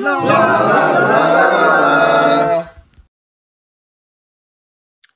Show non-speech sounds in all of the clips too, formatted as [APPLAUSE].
La, la, la,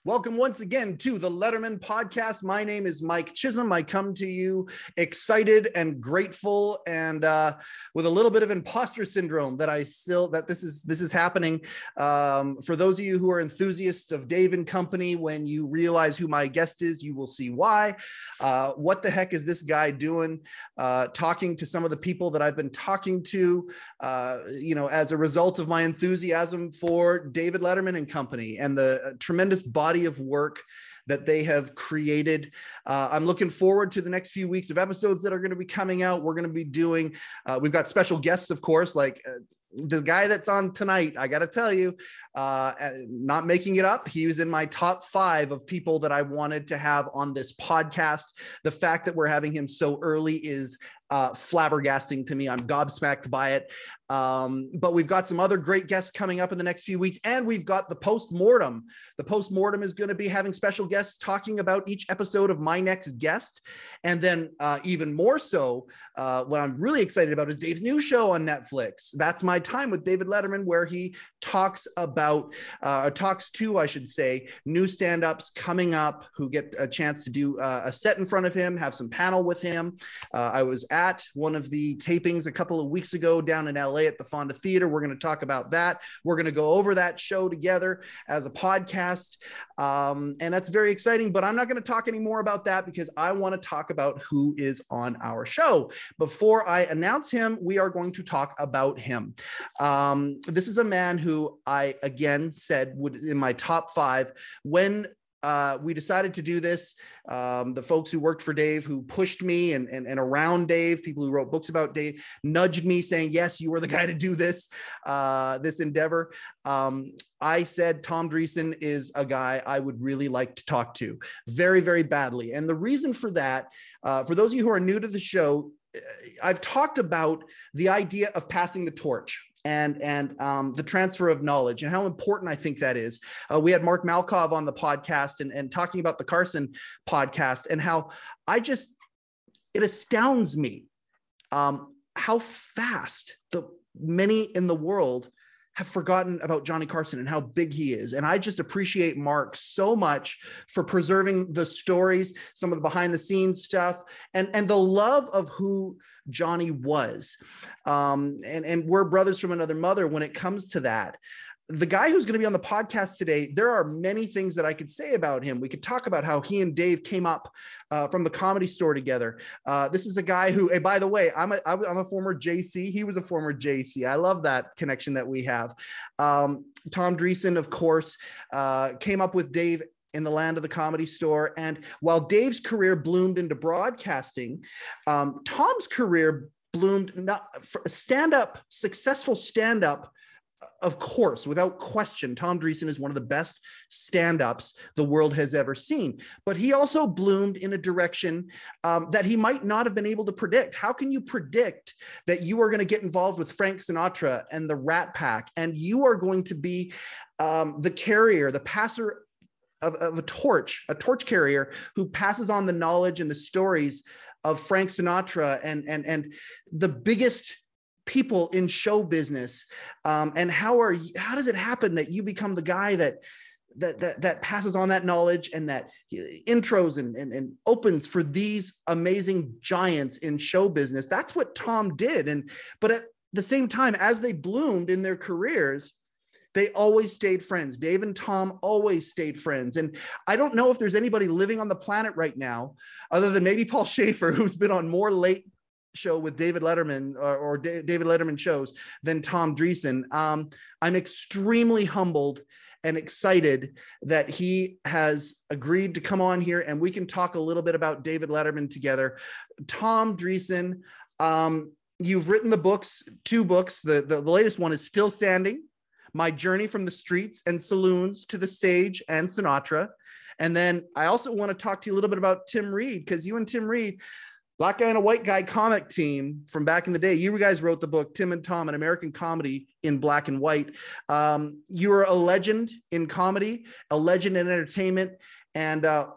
Welcome once again to the Letterman podcast. My name is Mike Chisholm. I come to you excited and grateful, and uh, with a little bit of imposter syndrome that I still that this is this is happening. Um, for those of you who are enthusiasts of Dave and Company, when you realize who my guest is, you will see why. Uh, what the heck is this guy doing? Uh, talking to some of the people that I've been talking to, uh, you know, as a result of my enthusiasm for David Letterman and Company and the uh, tremendous body body of work that they have created. Uh, I'm looking forward to the next few weeks of episodes that are going to be coming out. We're going to be doing, uh, we've got special guests, of course, like uh, the guy that's on tonight, I got to tell you, uh, not making it up, he was in my top five of people that I wanted to have on this podcast. The fact that we're having him so early is uh, flabbergasting to me. I'm gobsmacked by it. Um, but we've got some other great guests coming up in the next few weeks, and we've got the post mortem. The post mortem is going to be having special guests talking about each episode of my next guest, and then uh, even more so, uh, what I'm really excited about is Dave's new show on Netflix. That's my time with David Letterman, where he talks about, uh, talks to, I should say, new stand-ups coming up who get a chance to do uh, a set in front of him, have some panel with him. Uh, I was at one of the tapings a couple of weeks ago down in LA at the Fonda Theater. We're going to talk about that. We're going to go over that show together as a podcast. Um, and that's very exciting, but I'm not going to talk any more about that because I want to talk about who is on our show. Before I announce him, we are going to talk about him. Um, this is a man who I again said would in my top five when uh, we decided to do this. Um, the folks who worked for Dave, who pushed me and, and, and around Dave, people who wrote books about Dave, nudged me saying, "Yes, you are the [LAUGHS] guy to do this, uh, this endeavor." Um, I said Tom Dreesen is a guy I would really like to talk to, very, very badly. And the reason for that, uh, for those of you who are new to the show, uh, I've talked about the idea of passing the torch and and um, the transfer of knowledge and how important I think that is. Uh, we had Mark Malkoff on the podcast and, and talking about the Carson podcast and how I just it astounds me um, how fast the many in the world have forgotten about Johnny Carson and how big he is. And I just appreciate Mark so much for preserving the stories, some of the behind the scenes stuff, and, and the love of who Johnny was. Um, and, and we're brothers from another mother when it comes to that the guy who's going to be on the podcast today, there are many things that I could say about him. We could talk about how he and Dave came up uh, from the comedy store together. Uh, this is a guy who, hey, by the way, I'm a, I'm a former JC. He was a former JC. I love that connection that we have. Um, Tom Dreesen, of course, uh, came up with Dave in the land of the comedy store. And while Dave's career bloomed into broadcasting, um, Tom's career bloomed not stand up, successful stand up of course, without question, Tom Dreesen is one of the best stand ups the world has ever seen. But he also bloomed in a direction um, that he might not have been able to predict. How can you predict that you are going to get involved with Frank Sinatra and the Rat Pack and you are going to be um, the carrier, the passer of, of a torch, a torch carrier who passes on the knowledge and the stories of Frank Sinatra and and and the biggest people in show business um, and how are you, how does it happen that you become the guy that that that, that passes on that knowledge and that intros and, and, and opens for these amazing giants in show business that's what tom did and but at the same time as they bloomed in their careers they always stayed friends. Dave and Tom always stayed friends. And I don't know if there's anybody living on the planet right now, other than maybe Paul Shaffer, [LAUGHS] who's been on more late show with David Letterman or, or David Letterman shows than Tom Dreesen. Um, I'm extremely humbled and excited that he has agreed to come on here and we can talk a little bit about David Letterman together. Tom Dreesen, um, you've written the books, two books. The, the, the latest one is Still Standing My Journey from the Streets and Saloons to the Stage and Sinatra. And then I also want to talk to you a little bit about Tim Reid because you and Tim Reid Black Guy and a White Guy comic team from back in the day. You guys wrote the book Tim and Tom, an American comedy in black and white. Um, you are a legend in comedy, a legend in entertainment, and uh,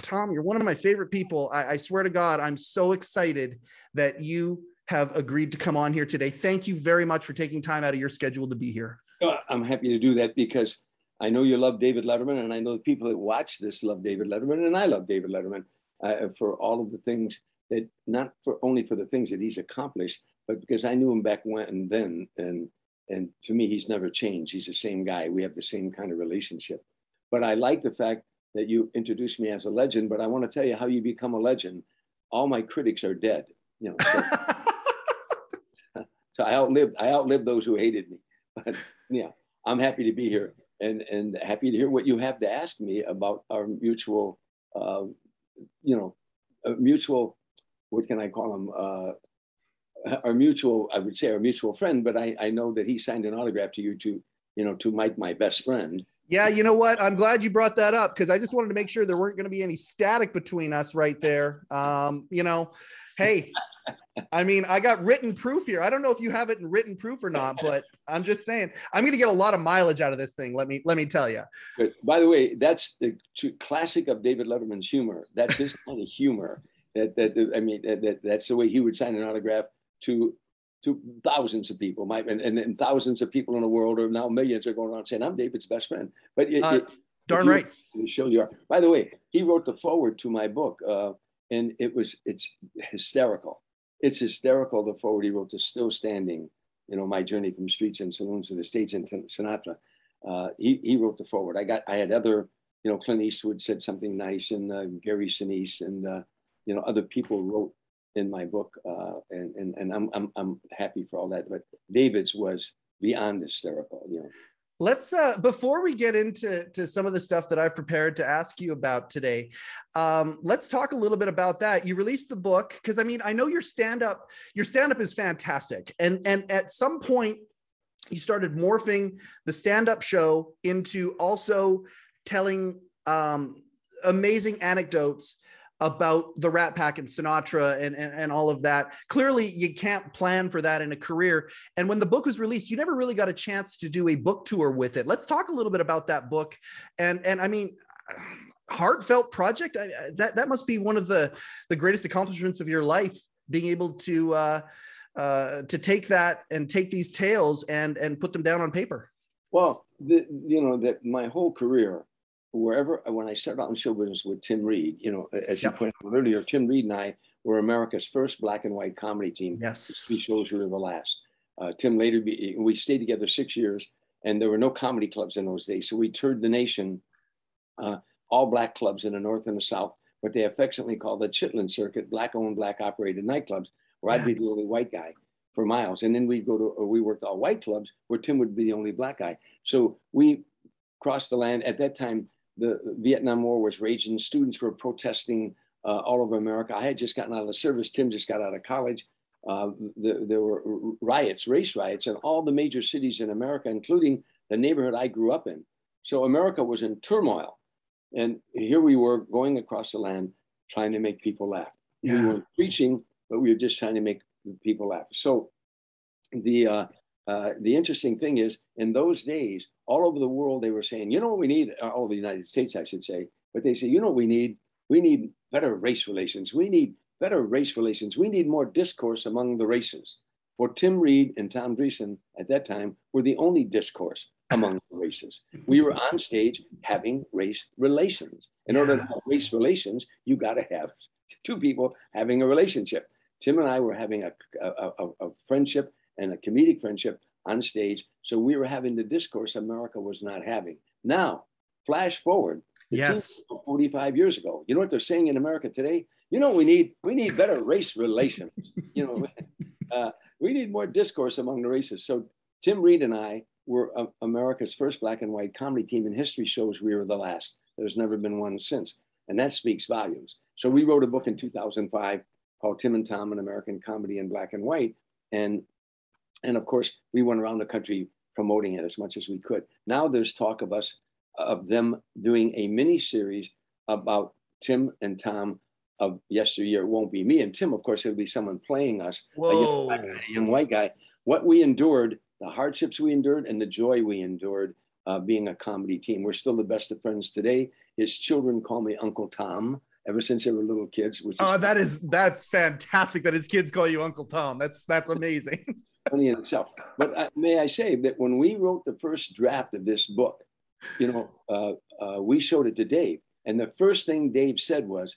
Tom, you're one of my favorite people. I, I swear to God, I'm so excited that you have agreed to come on here today. Thank you very much for taking time out of your schedule to be here. I'm happy to do that because I know you love David Letterman, and I know the people that watch this love David Letterman, and I love David Letterman uh, for all of the things that not for only for the things that he's accomplished, but because I knew him back when and then, and and to me, he's never changed. He's the same guy. We have the same kind of relationship. But I like the fact that you introduced me as a legend. But I want to tell you how you become a legend. All my critics are dead. You know. So, [LAUGHS] so I outlived I outlived those who hated me. But yeah, I'm happy to be here and and happy to hear what you have to ask me about our mutual, uh, you know, a mutual. What can I call him? Uh, our mutual, I would say our mutual friend, but I, I know that he signed an autograph to you to, you know, to Mike, my best friend. Yeah, you know what? I'm glad you brought that up because I just wanted to make sure there weren't going to be any static between us right there. Um, you know, hey, I mean, I got written proof here. I don't know if you have it in written proof or not, but [LAUGHS] I'm just saying I'm going to get a lot of mileage out of this thing. Let me let me tell you. Good. By the way, that's the classic of David Letterman's humor. That's his kind of humor. That that I mean, that, that's the way he would sign an autograph to to thousands of people. My, and, and, and, thousands of people in the world, or now millions, are going around saying, "I'm David's best friend." But it, uh, it, darn right, show you are. By the way, he wrote the forward to my book, uh, and it was it's hysterical. It's hysterical. The forward he wrote to "Still Standing," you know, my journey from streets and saloons to the states and Sinatra. Uh, he he wrote the forward. I got I had other, you know, Clint Eastwood said something nice, and uh, Gary Sinise, and uh, you know, other people wrote in my book, uh, and and and I'm, I'm I'm happy for all that. But David's was beyond hysterical, you know. Let's uh, before we get into to some of the stuff that I've prepared to ask you about today, um, let's talk a little bit about that. You released the book because I mean I know your stand up your stand up is fantastic, and and at some point you started morphing the stand up show into also telling um, amazing anecdotes about the Rat Pack and Sinatra and, and, and all of that. Clearly, you can't plan for that in a career. And when the book was released, you never really got a chance to do a book tour with it. Let's talk a little bit about that book. And and I mean, heartfelt project. I, that that must be one of the the greatest accomplishments of your life, being able to. Uh, uh, to take that and take these tales and and put them down on paper. Well, the, you know that my whole career wherever when I started out in show business with Tim Reid, you know, as you yep. pointed out earlier, Tim Reid and I were America's first black and white comedy team. Yes, three shows were the last. Uh, Tim later be, we stayed together six years, and there were no comedy clubs in those days, so we toured the nation, uh, all black clubs in the north and the south, what they affectionately call the Chitlin Circuit, black-owned, black-operated nightclubs, where yeah. I'd be the only white guy for miles, and then we'd go to or we worked all white clubs where Tim would be the only black guy. So we crossed the land at that time the Vietnam War was raging. Students were protesting uh, all over America. I had just gotten out of the service. Tim just got out of college. Uh, the, there were riots, race riots, in all the major cities in America, including the neighborhood I grew up in. So America was in turmoil. And here we were going across the land trying to make people laugh. Yeah. We weren't preaching, but we were just trying to make people laugh. So the uh, uh, the interesting thing is, in those days, all over the world, they were saying, you know what we need, uh, all over the United States, I should say, but they say, you know what we need? We need better race relations. We need better race relations. We need more discourse among the races. For Tim Reid and Tom Dreesen at that time were the only discourse among the races. We were on stage having race relations. In order to have race relations, you got to have two people having a relationship. Tim and I were having a, a, a, a friendship and a comedic friendship on stage. So we were having the discourse America was not having. Now, flash forward. Yes. 45 years ago. You know what they're saying in America today? You know, we need we need better [LAUGHS] race relations. You know, uh, we need more discourse among the races. So Tim Reid and I were uh, America's first black and white comedy team. In history shows we were the last. There's never been one since, and that speaks volumes. So we wrote a book in 2005 called Tim and Tom: An American Comedy in Black and White, and and of course, we went around the country promoting it as much as we could. Now there's talk of us, of them doing a mini series about Tim and Tom of yesteryear. It won't be me and Tim, of course, it'll be someone playing us, a young, a young, white guy. What we endured, the hardships we endured, and the joy we endured uh, being a comedy team. We're still the best of friends today. His children call me Uncle Tom. Ever since they were little kids. Which oh, that is that's fantastic that his kids call you Uncle Tom. That's that's [LAUGHS] amazing. funny in itself. But uh, may I say that when we wrote the first draft of this book, you know, uh, uh, we showed it to Dave, and the first thing Dave said was,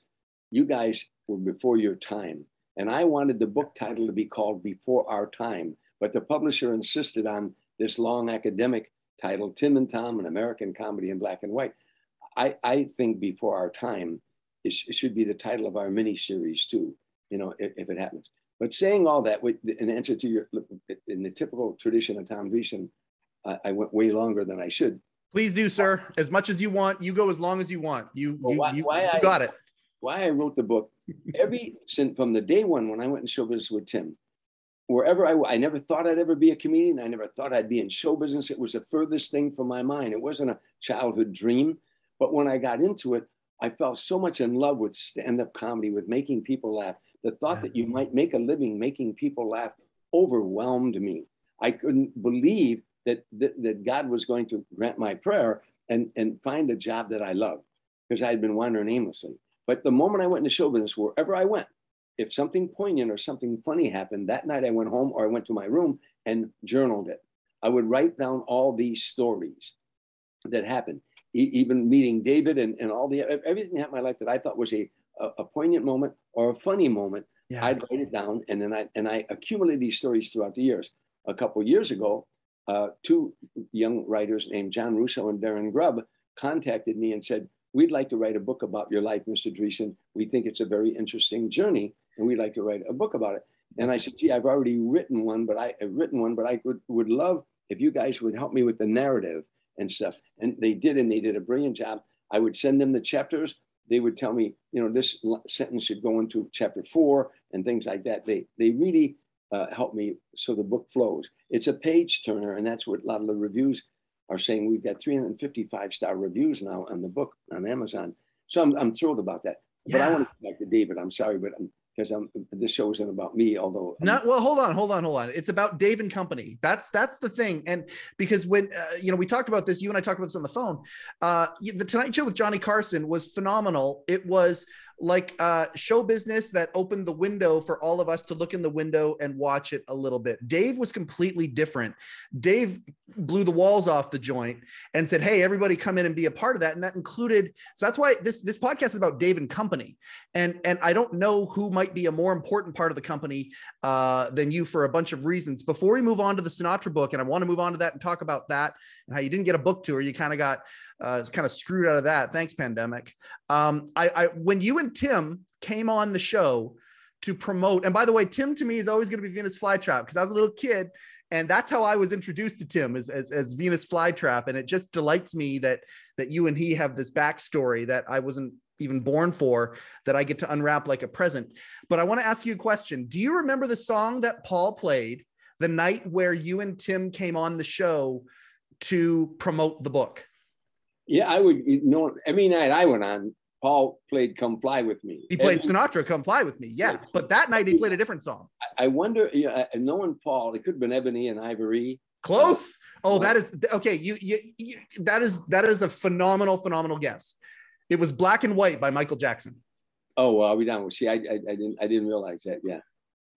"You guys were before your time," and I wanted the book title to be called "Before Our Time," but the publisher insisted on this long academic title, Tim and Tom, an American comedy in black and white. I, I think Before Our Time is, it should be the title of our mini series too, you know, if, if it happens. But saying all that, in answer to your, in the typical tradition of Tom Dreesen, I, I went way longer than I should. Please do, sir. As much as you want, you go as long as you want. You, well, you, why, you, why you I, got it. Why I wrote the book, every since from the day one when I went in show business with Tim, wherever I, I never thought I'd ever be a comedian. I never thought I'd be in show business. It was the furthest thing from my mind. It wasn't a childhood dream. But when I got into it, I fell so much in love with stand-up comedy, with making people laugh. The thought that you might make a living making people laugh overwhelmed me. I couldn't believe that, that, that God was going to grant my prayer and, and find a job that I loved because I had been wandering aimlessly. But the moment I went into show business, wherever I went, if something poignant or something funny happened, that night I went home or I went to my room and journaled it. I would write down all these stories that happened, even meeting David and, and all the everything that happened in my life that I thought was a, a, poignant moment or a funny moment. Yeah. I'd write it down and then I and I accumulated these stories throughout the years. A couple years ago, uh, two young writers named John Russo and Darren Grubb contacted me and said, We'd like to write a book about your life, Mr. Dreesen. We think it's a very interesting journey and we'd like to write a book about it. And I said, gee, I've already written one, but I have written one, but I would, would love if you guys would help me with the narrative and stuff. And they did, and they did a brilliant job. I would send them the chapters. They would tell me, you know, this sentence should go into chapter four and things like that. They, they really uh, helped me so the book flows. It's a page turner, and that's what a lot of the reviews are saying. We've got 355 star reviews now on the book on Amazon. So I'm, I'm thrilled about that. But I want to go back to David. I'm sorry, but I'm because I'm this show isn't about me, although not well. Hold on, hold on, hold on. It's about Dave and Company. That's that's the thing, and because when uh, you know we talked about this, you and I talked about this on the phone. Uh, the Tonight Show with Johnny Carson was phenomenal. It was like uh, show business that opened the window for all of us to look in the window and watch it a little bit. Dave was completely different. Dave blew the walls off the joint and said, "Hey, everybody, come in and be a part of that." And that included. So that's why this this podcast is about Dave and Company. And and I don't know who might be a more important part of the company uh, than you for a bunch of reasons. Before we move on to the Sinatra book, and I want to move on to that and talk about that and how you didn't get a book tour, you kind of got uh, it's kind of screwed out of that. Thanks, pandemic. Um, I, I when you and Tim came on the show to promote, and by the way, Tim to me is always going to be Venus Flytrap because I was a little kid, and that's how I was introduced to Tim as, as, as Venus Flytrap, and it just delights me that that you and he have this backstory that I wasn't even born for that I get to unwrap like a present. But I want to ask you a question. Do you remember the song that Paul played the night where you and Tim came on the show to promote the book? Yeah, I would you know every night I went on, Paul played Come Fly With Me. He played every, Sinatra, Come Fly With Me. Yeah. But that night he played a different song. I wonder, yeah, knowing Paul, it could have been Ebony and Ivory. Close. Oh, that is okay. You, you, you that is that is a phenomenal, phenomenal guess. It was Black and White by Michael Jackson. Oh, well, we done. See, I, I, I didn't I didn't realize that. Yeah.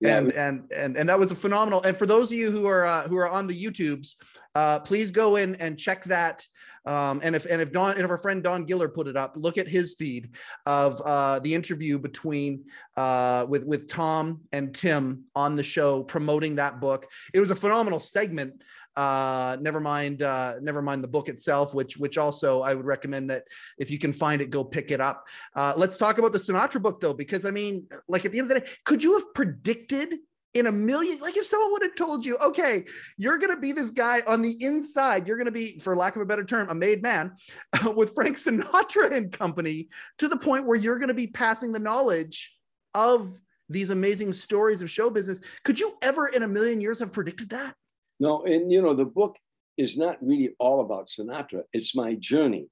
Yeah, and, and and and that was a phenomenal. And for those of you who are uh, who are on the YouTubes, uh, please go in and check that um, and if and if Don and if our friend Don Giller put it up, look at his feed of uh, the interview between uh, with with Tom and Tim on the show promoting that book. It was a phenomenal segment. Uh, never mind, uh, never mind the book itself, which which also I would recommend that if you can find it, go pick it up. Uh, let's talk about the Sinatra book though, because I mean, like at the end of the day, could you have predicted in a million like if someone would have told you okay you're going to be this guy on the inside you're going to be for lack of a better term a made man [LAUGHS] with frank sinatra and company to the point where you're going to be passing the knowledge of these amazing stories of show business could you ever in a million years have predicted that? No and you know the book is not really all about sinatra it's my journey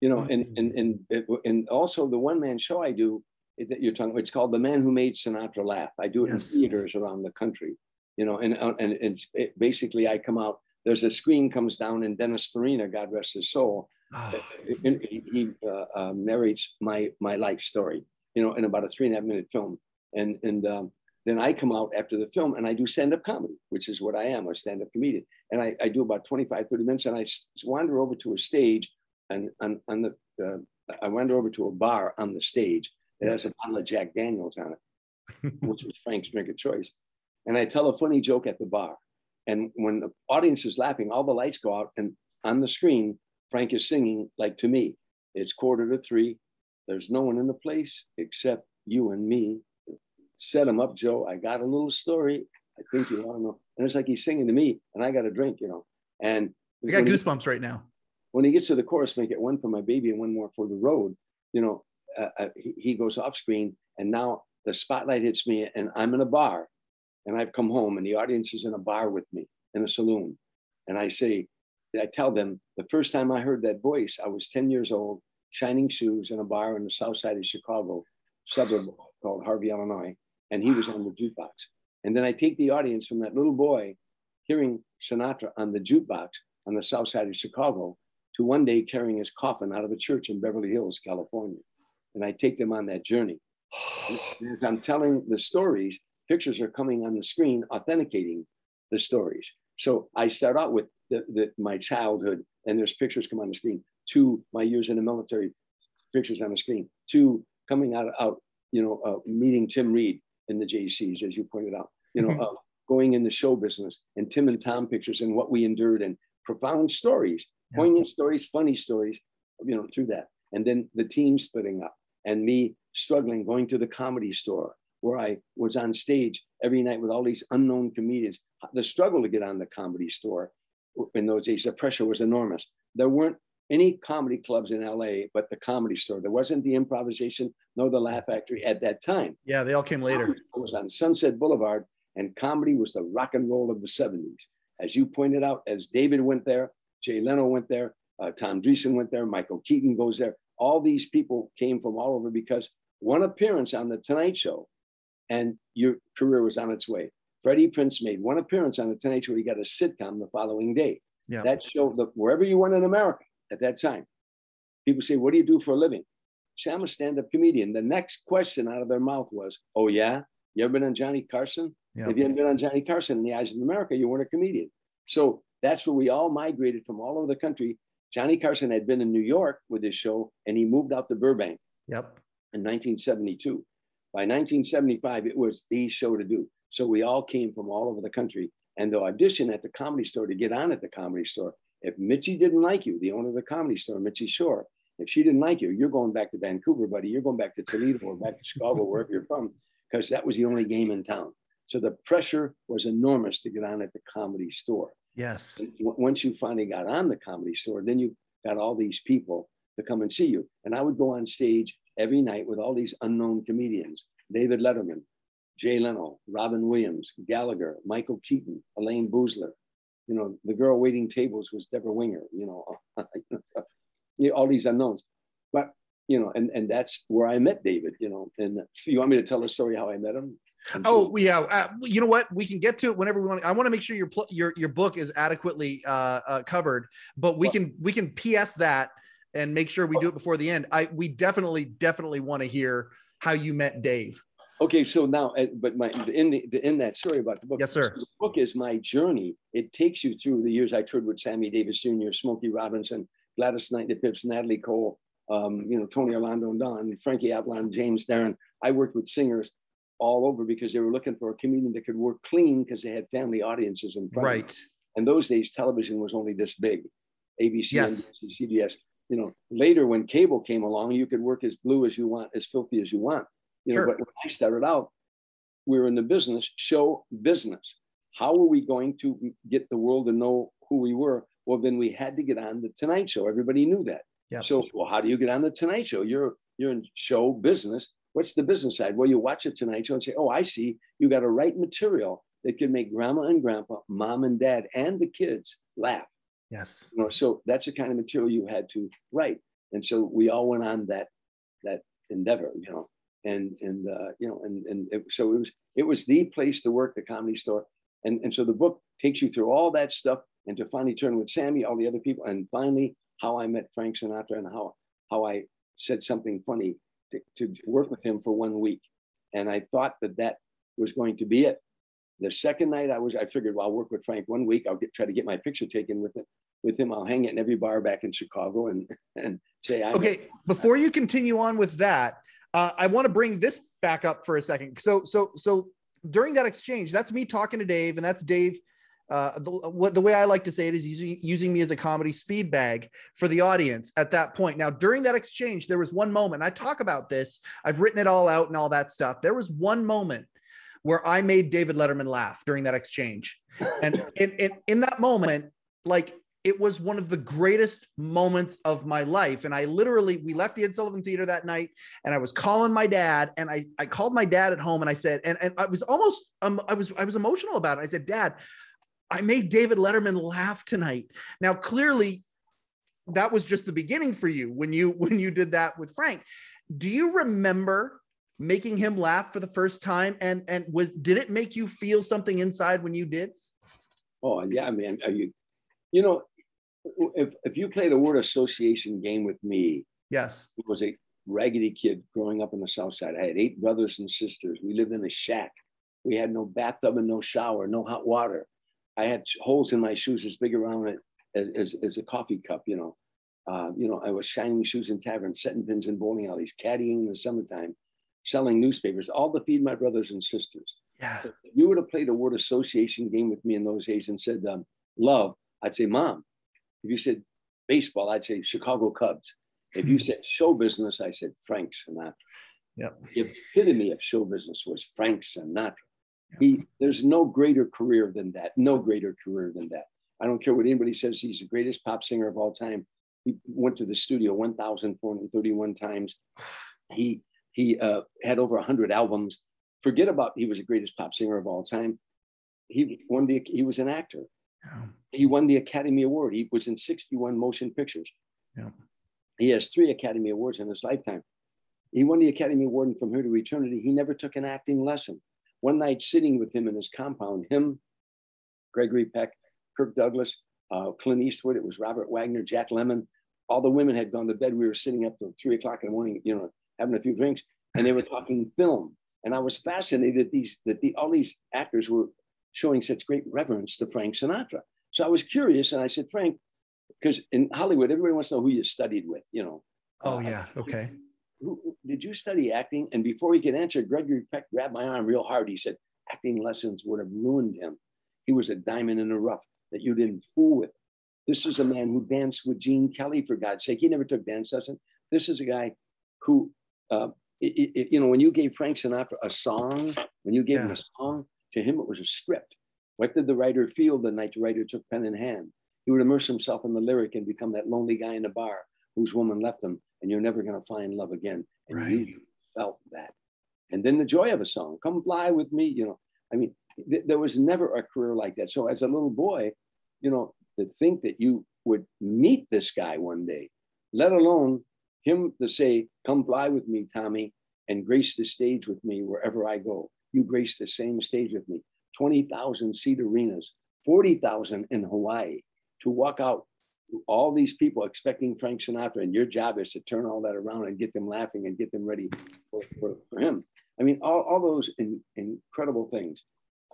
you know mm. and and and and also the one man show i do that you're talking. It's called "The Man Who Made Sinatra Laugh." I do it yes. in theaters around the country, you know, and uh, and it's it, basically I come out. There's a screen comes down, and Dennis Farina, God rest his soul, oh. he, he uh, uh, narrates my my life story. you know, in about a three and a half minute film. And, and um, then I come out after the film and I do stand up comedy, which is what I am, a stand up comedian. And I, I do about 25, 30 minutes and I wander over to a stage and on, on the, uh, I wander over to a bar on the stage that has a bottle of Jack Daniels on it, which was Frank's drink of choice. And I tell a funny joke at the bar. And when the audience is laughing, all the lights go out and on the screen, Frank is singing like to me, it's quarter to three. There's no one in the place except you and me. Set him up, Joe. I got a little story. I think you want to know. And it's like he's singing to me, and I got a drink, you know. And I got goosebumps he, right now. When he gets to the chorus, make it one for my baby and one more for the road. You know, uh, uh, he, he goes off screen, and now the spotlight hits me, and I'm in a bar, and I've come home, and the audience is in a bar with me in a saloon, and I say, I tell them the first time I heard that voice, I was 10 years old, shining shoes in a bar in the south side of Chicago, suburb called Harvey, Illinois, and he was on the jukebox. And then I take the audience from that little boy hearing Sinatra on the jukebox on the south side of Chicago to one day carrying his coffin out of a church in Beverly Hills, California. And I take them on that journey. [SIGHS] As I'm telling the stories, pictures are coming on the screen authenticating the stories. So I start out with the, the, my childhood, and there's pictures come on the screen. To my years in the military, pictures on the screen. To coming out, out you know, uh, meeting Tim Reid in the JCs, as you pointed out. You know, [LAUGHS] uh, going in the show business, and Tim and Tom pictures, and what we endured, and profound stories, yeah. poignant stories, funny stories. You know, through that, and then the team splitting up, and me struggling, going to the comedy store where I was on stage every night with all these unknown comedians. The struggle to get on the comedy store in those days, the pressure was enormous. There weren't any comedy clubs in LA but the comedy store. There wasn't the improvisation nor the Laugh Factory at that time. Yeah, they all came later. It was on Sunset Boulevard, and comedy was the rock and roll of the 70s. As you pointed out, as David went there, Jay Leno went there, uh, Tom Dreesen went there, Michael Keaton goes there. All these people came from all over because one appearance on The Tonight Show and your career was on its way. Freddie Prinze made one appearance on the Tonight Show. He got a sitcom the following day. Yeah. That show, the, wherever you went in America at that time, people say, "What do you do for a living?" Say, "I'm a stand-up comedian." The next question out of their mouth was, "Oh yeah, you ever been on Johnny Carson? Yeah. If you hadn't been on Johnny Carson in the eyes of America, you weren't a comedian." So that's where we all migrated from all over the country. Johnny Carson had been in New York with his show, and he moved out to Burbank. Yep. In 1972. By 1975, it was the show to do. So we all came from all over the country and they'll audition at the comedy store to get on at the comedy store. If Mitzi didn't like you, the owner of the comedy store, Mitzi Shore, if she didn't like you, you're going back to Vancouver, buddy. You're going back to Toledo or back to Chicago, wherever you're from, because that was the only game in town. So the pressure was enormous to get on at the comedy store. Yes. Once you finally got on the comedy store, then you got all these people to come and see you. And I would go on stage every night with all these unknown comedians David Letterman, Jay Leno, Robin Williams, Gallagher, Michael Keaton, Elayne Boosler. You know, the girl waiting tables was Debra Winger, you know, [LAUGHS] all these unknowns. But, you know, and, and that's where I met David, you know. And you want me to tell the story how I met him? Oh yeah, uh, you know what? We can get to it whenever we want. I want to make sure your pl- your your book is adequately uh, uh, covered, but we well, can we can PS that and make sure we do it before the end. I we definitely definitely want to hear how you met Dave. Okay, so now, uh, but my in the in that story about the book, yes, sir. The book is my journey. It takes you through the years I toured with Sammy Davis Jr., Smokey Robinson, Gladys Knight, the Pips, Natalie Cole, um, you know, Tony Orlando and Dawn, Frankie Avalon, James Darren. I worked with singers all over because they were looking for a comedian that could work clean because they had family audiences in front. Right. And those days, television was only this big. ABC, yes. NBC, CBS. You know, later when cable came along, you could work as blue as you want, as filthy as you want. You know, sure. but when I started out, we were in the business, show business. How were we going to get the world to know who we were? Well, then we had to get on the Tonight Show. Everybody knew that. Yeah. So, well, how do you get on the Tonight Show? You're you're in show business. What's the business side? Well, you watch it Tonight Show and say, "Oh, I see. You got to write material that could make grandma and grandpa, mom and dad, and the kids laugh." Yes. You know, so that's the kind of material you had to write, and so we all went on that that endeavor. You know, and and uh, you know and and it, so it was it was the place to work the comedy store and and so the book takes you through all that stuff and to finally turn with sammy all the other people and finally how i met frank sinatra and how how i said something funny to, to work with him for one week. And I thought that that was going to be it. The second night I was, I figured, well, I'll work with Frank one week. I'll get, try to get my picture taken with it, with him. I'll hang it in every bar back in Chicago and, [LAUGHS] and say, I'm okay, before you continue on with that, uh, I want to bring this back up for a second. So, so, so during that exchange, that's me talking to Dave and that's Dave uh, the, what, the way I like to say it is using, using me as a comedy speed bag for the audience at that point. Now, during that exchange, there was one moment. I talk about this. I've written it all out and all that stuff. There was one moment where I made David Letterman laugh during that exchange, and in, in, in that moment, like it was one of the greatest moments of my life. And I literally, we left the Ed Sullivan Theater that night and I was calling my dad and I, I called my dad at home and I said, and, and I was almost, um, I was, I was emotional about it. I said, dad, I made David Letterman laugh tonight. Now, clearly, that was just the beginning for you when you when you did that with Frank. Do you remember making him laugh for the first time? And and was did it make you feel something inside when you did? Oh yeah, man. Are you, you know, if if you played a word association game with me, yes, it was a raggedy kid growing up in the South Side. I had eight brothers and sisters. We lived in a shack. We had no bathtub and no shower, no hot water. I had holes in my shoes as big around it as, as, as a coffee cup, you know. Uh, you know, I was shining shoes in taverns, setting pins in bowling alleys, caddying in the summertime, selling newspapers, all to feed my brothers and sisters. Yeah. So you would have played a word association game with me in those days and said, um, love, I'd say, mom. If you said baseball, I'd say Chicago Cubs. If you said show business, I said Frank Sinatra. Yeah. The epitome of show business was Frank Sinatra. He, there's no greater career than that. No greater career than that. I don't care what anybody says. He's the greatest pop singer of all time. He went to the studio 1,431 times. He he uh, had over 100 albums. Forget about he was the greatest pop singer of all time. He won the he was an actor. Yeah. He won the Academy Award. He was in 61 motion pictures. Yeah. He has three Academy Awards in his lifetime. He won the Academy Award and From Here to Eternity. He never took an acting lesson. One night sitting with him in his compound, him, Gregory Peck, Kirk Douglas, uh, Clint Eastwood, it was Robert Wagner, Jack Lemmon. All the women had gone to bed. We were sitting up till three o'clock in the morning, you know, having a few drinks, and they were talking film. And I was fascinated that these that the, all these actors were showing such great reverence to Frank Sinatra. So I was curious, and I said, Frank, because in Hollywood, everybody wants to know who you studied with, you know. Oh uh, yeah, okay who, did you study acting? And before he could answer, Gregory Peck grabbed my arm real hard. He said, acting lessons would have ruined him. He was a diamond in the rough that you didn't fool with. This is a man who danced with Gene Kelly, for God's sake. He never took dance lessons. This is a guy who, uh, it, it, you know, when you gave Frank Sinatra a song, when you gave yeah. him a song, to him it was a script. What did the writer feel the night the writer took pen in hand? He would immerse himself in the lyric and become that lonely guy in the bar whose woman left him and you're never going to find love again. And right. you felt that. And then the joy of a song, come fly with me, you know. I mean, th- there was never a career like that. So as a little boy, you know, to think that you would meet this guy one day, let alone him to say, come fly with me, Tommy, and grace the stage with me wherever I go. You grace the same stage with me. 20,000 seat arenas, 40,000 in Hawaii to walk out all these people expecting Frank Sinatra, and your job is to turn all that around and get them laughing and get them ready for, for, for him. I mean, all, all those in, incredible things.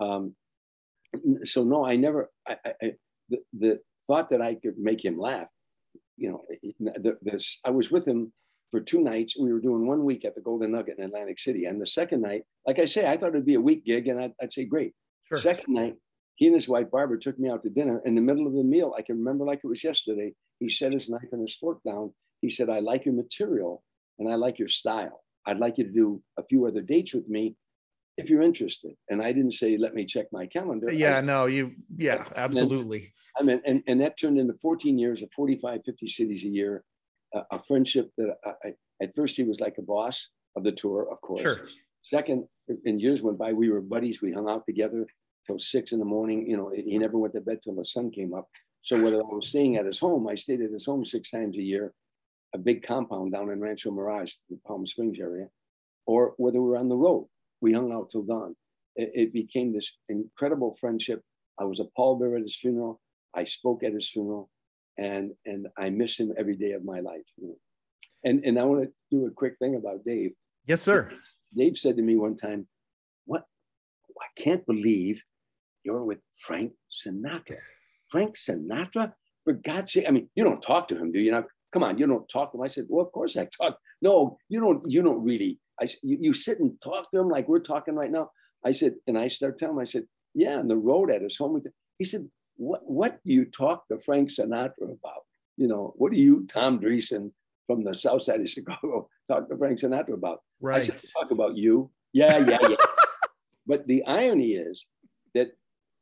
Um, so no, I never. I, I, the, the thought that I could make him laugh, you know, the, this. I was with him for two nights. We were doing one week at the Golden Nugget in Atlantic City, and the second night, like I say, I thought it'd be a week gig, and I'd, I'd say great. Sure. Second night, he and his wife Barbara took me out to dinner. In the middle of the meal, I can remember like it was yesterday. He set his knife and his fork down. He said, "I like your material and I like your style. I'd like you to do a few other dates with me if you're interested." And I didn't say, "Let me check my calendar." Yeah, I, no, you, yeah, absolutely. I mean, and, and that turned into 14 years of 45, 50 cities a year, uh, a friendship that I, I, at first he was like a boss of the tour, of course. Sure. Second, in years went by, we were buddies. We hung out together till six in the morning. You know, he never went to bed till the sun came up. So whether I was staying at his home, I stayed at his home six times a year, a big compound down in Rancho Mirage, the Palm Springs area, or whether we were on the road, we hung out till dawn. It, it became this incredible friendship. I was a pallbearer at his funeral. I spoke at his funeral, and and I miss him every day of my life. You know? And and I want to do a quick thing about Dave. Yes, sir. Dave said to me one time, "What? I can't believe you're with Frank Sinatra. Frank Sinatra? For God's sake! I mean, you don't talk to him, do you? Not? Come on, you don't talk to him." I said, "Well, of course I talk. No, you don't. You don't really. I you, you sit and talk to him like we're talking right now." I said, and I start telling him, I said, "Yeah, on the road at his home." He said, "What? What do you talk to Frank Sinatra about? You know, what do you, Tom Dreesen, from the south side of [LAUGHS] Chicago, talk to Frank Sinatra about?" Right. I said, "Talk about you." Yeah, yeah, yeah. [LAUGHS] but the irony is that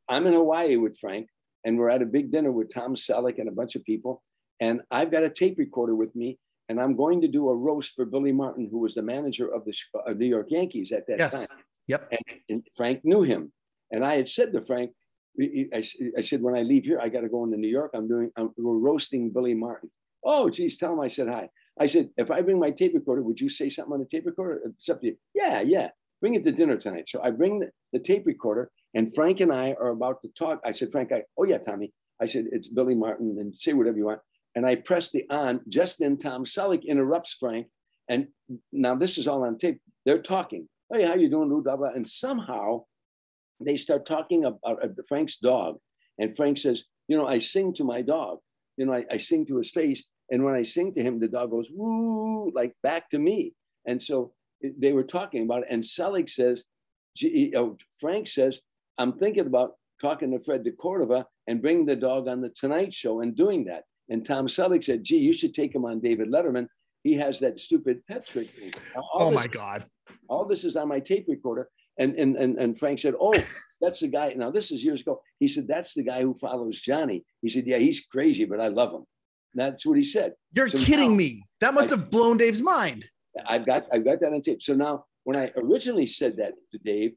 I'm in Hawaii with Frank, and we're at a big dinner with Tom Selleck and a bunch of people. And I've got a tape recorder with me, and I'm going to do a roast for Billy Martin, who was the manager of the uh, New York Yankees at that yes. time. Yep. And, and, Frank knew him. And I had said to Frank, I, I said, when I leave here, I got to go into New York. I'm doing, I'm, we're roasting Billy Martin. Oh, geez, tell him I said hi. I said, if I bring my tape recorder, would you say something on the tape recorder? It's up to you. Yeah, yeah. Bring it to dinner tonight. So I bring the, the tape recorder and Frank and I are about to talk. I said, Frank, I, oh yeah, Tommy. I said, it's Billy Martin and say whatever you want. And I press the on just then Tom Selleck interrupts Frank. And now this is all on tape. They're talking. Hey, how you doing? Blah, blah. And somehow they start talking about uh, uh, Frank's dog. And Frank says, you know, I sing to my dog. You know, I, I sing to his face. And when I sing to him, the dog goes, woo, like back to me. And so they were talking about it. And Selleck says, Frank says, I'm thinking about talking to Fred de Cordova and bringing the dog on the Tonight Show and doing that. And Tom Selleck said, gee, you should take him on David Letterman. He has that stupid pet trick thing. Oh my God. All this is on my tape recorder. And, and, and, and Frank said, oh, that's the guy. Now, this is years ago. He said, that's the guy who follows Johnny. He said, yeah, he's crazy, but I love him. That's what he said. You're so kidding now, me. That must I, have blown Dave's mind. I've got, I've got that on tape. So now when I originally said that to Dave,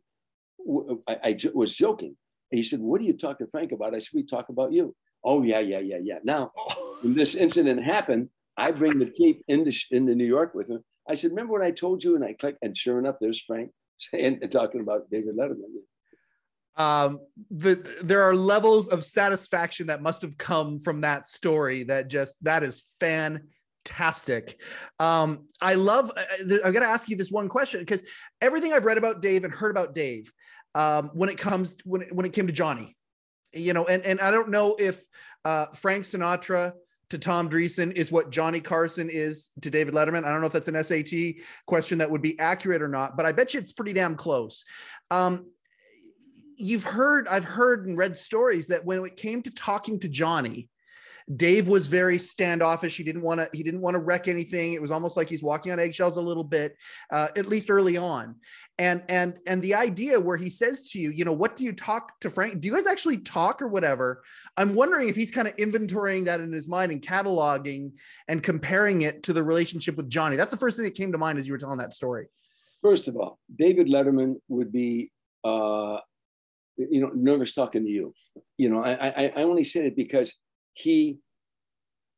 I, I was joking. He said, What do you talk to Frank about? I said, We talk about you. Oh, yeah, yeah, yeah, yeah. Now, [LAUGHS] when this incident happened, I bring the tape into, into New York with him. I said, Remember what I told you? And I click, and sure enough, there's Frank saying, [LAUGHS] talking about David Letterman. Um, the, there are levels of satisfaction that must have come from that story that just, that is fantastic. Um, I love, I'm going to ask you this one question because everything I've read about Dave and heard about Dave, um, when it comes when it, when it came to Johnny, you know, and and I don't know if uh, Frank Sinatra to Tom Dreesen is what Johnny Carson is to David Letterman. I don't know if that's an SAT question that would be accurate or not, but I bet you it's pretty damn close. Um, you've heard, I've heard and read stories that when it came to talking to Johnny, Dave was very standoffish. He didn't want to. He didn't want to wreck anything. It was almost like he's walking on eggshells a little bit, uh, at least early on. And and and the idea where he says to you, you know, what do you talk to Frank? Do you guys actually talk or whatever? I'm wondering if he's kind of inventorying that in his mind and cataloging and comparing it to the relationship with Johnny. That's the first thing that came to mind as you were telling that story. First of all, David Letterman would be. Uh, you know, nervous talking to you. You know, I, I, I only say it because he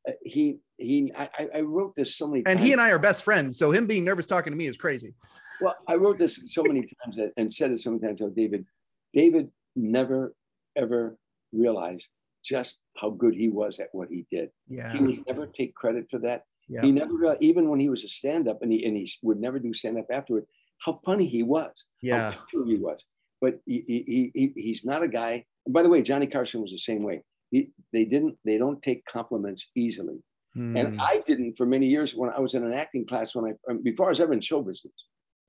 uh, he he I, I wrote this so many times and times. he and I are best friends. So him being nervous talking to me is crazy. Well, I wrote this so many times and said it so many times. So David, David never ever realized just how good he was at what he did. Yeah. He would never take credit for that. Yeah. He never, even when he was a stand-up, and he and he would never do stand-up afterward. How funny he was. Yeah. How he was. But he, he, he, he's not a guy. And by the way, Johnny Carson was the same way he, they didn't they don't take compliments easily. Mm. and i didn't for many years when i was in an acting class when i um, before i was ever in show business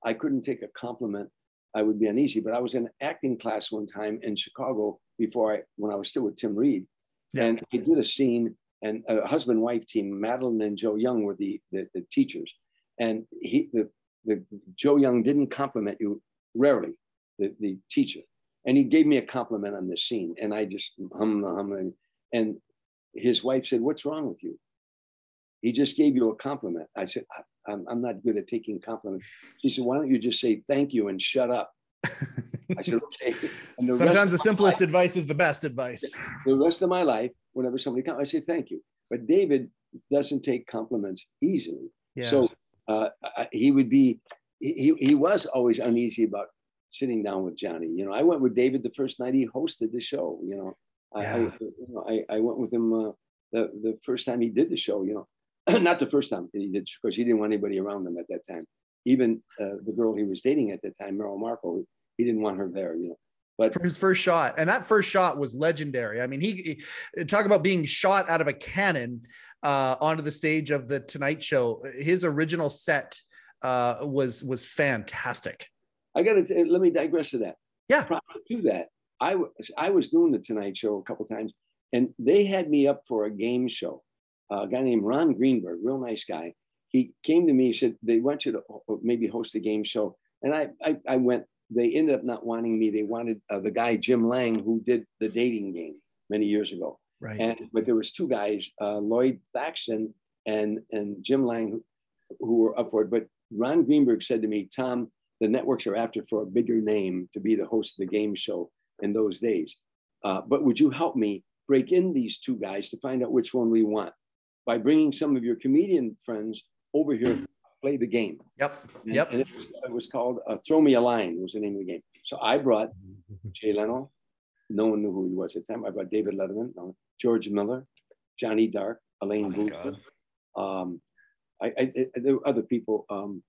i couldn't take a compliment. I would be uneasy but i was in acting class one time in chicago before i when i was still with tim reid. Yeah. and i did a scene and a husband wife team madeline and joe young were the, the, the teachers. And he the, the joe young didn't compliment you rarely the, the teacher and he gave me a compliment on this scene, and I just hum hum and, and his wife said, "What's wrong with you?" He just gave you a compliment. I said, I'm, I'm not good at taking compliments. She said, Why don't you just say thank you and shut up? [LAUGHS] I said, Okay. Sometimes the simplest life, advice is the best advice. The rest of my life, whenever somebody comes, I say thank you. But David doesn't take compliments easily. Yeah. So uh, he would be, he, he was always uneasy about sitting down with Johnny. You know, I went with David the first night he hosted the show. You know, yeah. I, I, you know, I, I went with him uh, the the first time he did the show. You know, [CLEARS THROAT] not the first time he did, because he didn't want anybody around him at that time. Even uh, the girl he was dating at that time, Merrill Markoe, he didn't want her there, you know. But for his first shot, and that first shot was legendary. I mean, he, he talk about being shot out of a cannon uh, onto the stage of the Tonight Show. His original set uh, was was fantastic. I got to let me digress to that. Yeah, prior to that, I was I was doing the Tonight Show a couple times, and they had me up for a game show. Uh, a guy named Ron Greenberg, real nice guy. He came to me. He said they want you to maybe host a game show, and I I, I went. They ended up not wanting me. They wanted uh, the guy Jim Lang who did the dating game many years ago. Right. And but there was two guys, uh, Lloyd Thaxton and and Jim Lang, who, who were up for it. But Ron Greenberg said to me, Tom, the networks are after for a bigger name to be the host of the game show in those days. Uh, but would you help me break in these two guys to find out which one we want by bringing some of your comedian friends over here to play the game? Yep. And, yep. And it was, it was called uh, Throw Me a Line was the name of the game. So I brought [LAUGHS] Jay Leno. No one knew who he was at the time. I brought David Letterman, uh, George Miller, Johnny Dark, Elaine oh Booth. Um, I, I, I, there were other people. Um,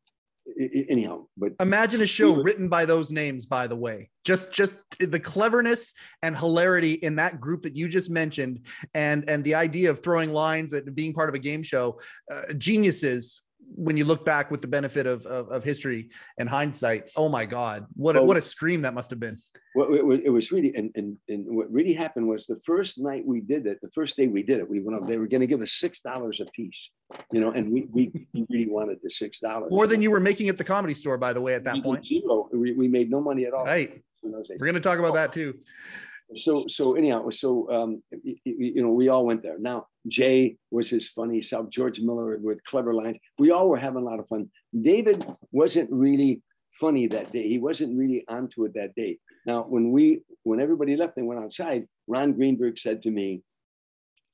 anyhow but imagine a show written by those names by the way. Just just the cleverness and hilarity in that group that you just mentioned and and the idea of throwing lines and being part of a game show uh, geniuses when you look back with the benefit of, of, of history and hindsight. Oh my god. What a, what a stream that must have been well, it, was, it was really and, and and what really happened was the first night we did it the first day we did it we went up they were going to give us six dollars a piece you know and we we, really wanted the six dollars. More than you were making at the comedy store by the way at that we point. zero. We, we made no money at all. Right. We're going to talk about that too. So so anyhow so um you, you know we all went there. Now jay was his funny self george miller with clever lines. We all were having a lot of fun. David wasn't really funny that day he wasn't really onto it that day now when we when everybody left and went outside ron greenberg said to me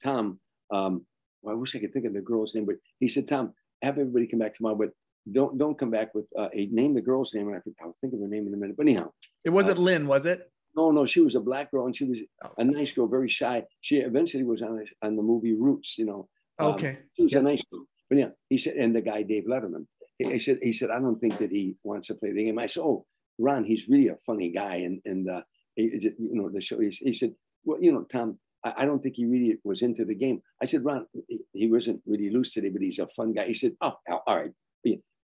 tom um well, i wish i could think of the girl's name but he said tom have everybody come back tomorrow but don't don't come back with uh, a name the girl's name and i think i'll think of her name in a minute but anyhow it wasn't uh, lynn was it no, no, she was a black girl and she was a nice girl, very shy. She eventually was on, a, on the movie Roots, you know. Um, okay. She was yeah. a nice girl. But yeah, he said, and the guy Dave Letterman, he, said, he said, I don't think that he wants to play the game. I said, oh, Ron, he's really a funny guy, and and uh, he, you know the show. He, he said, well, you know, Tom, I, I, don't think he really was into the game. I said, Ron, he, wasn't really loose today, but he's a fun guy. He said, oh, all right,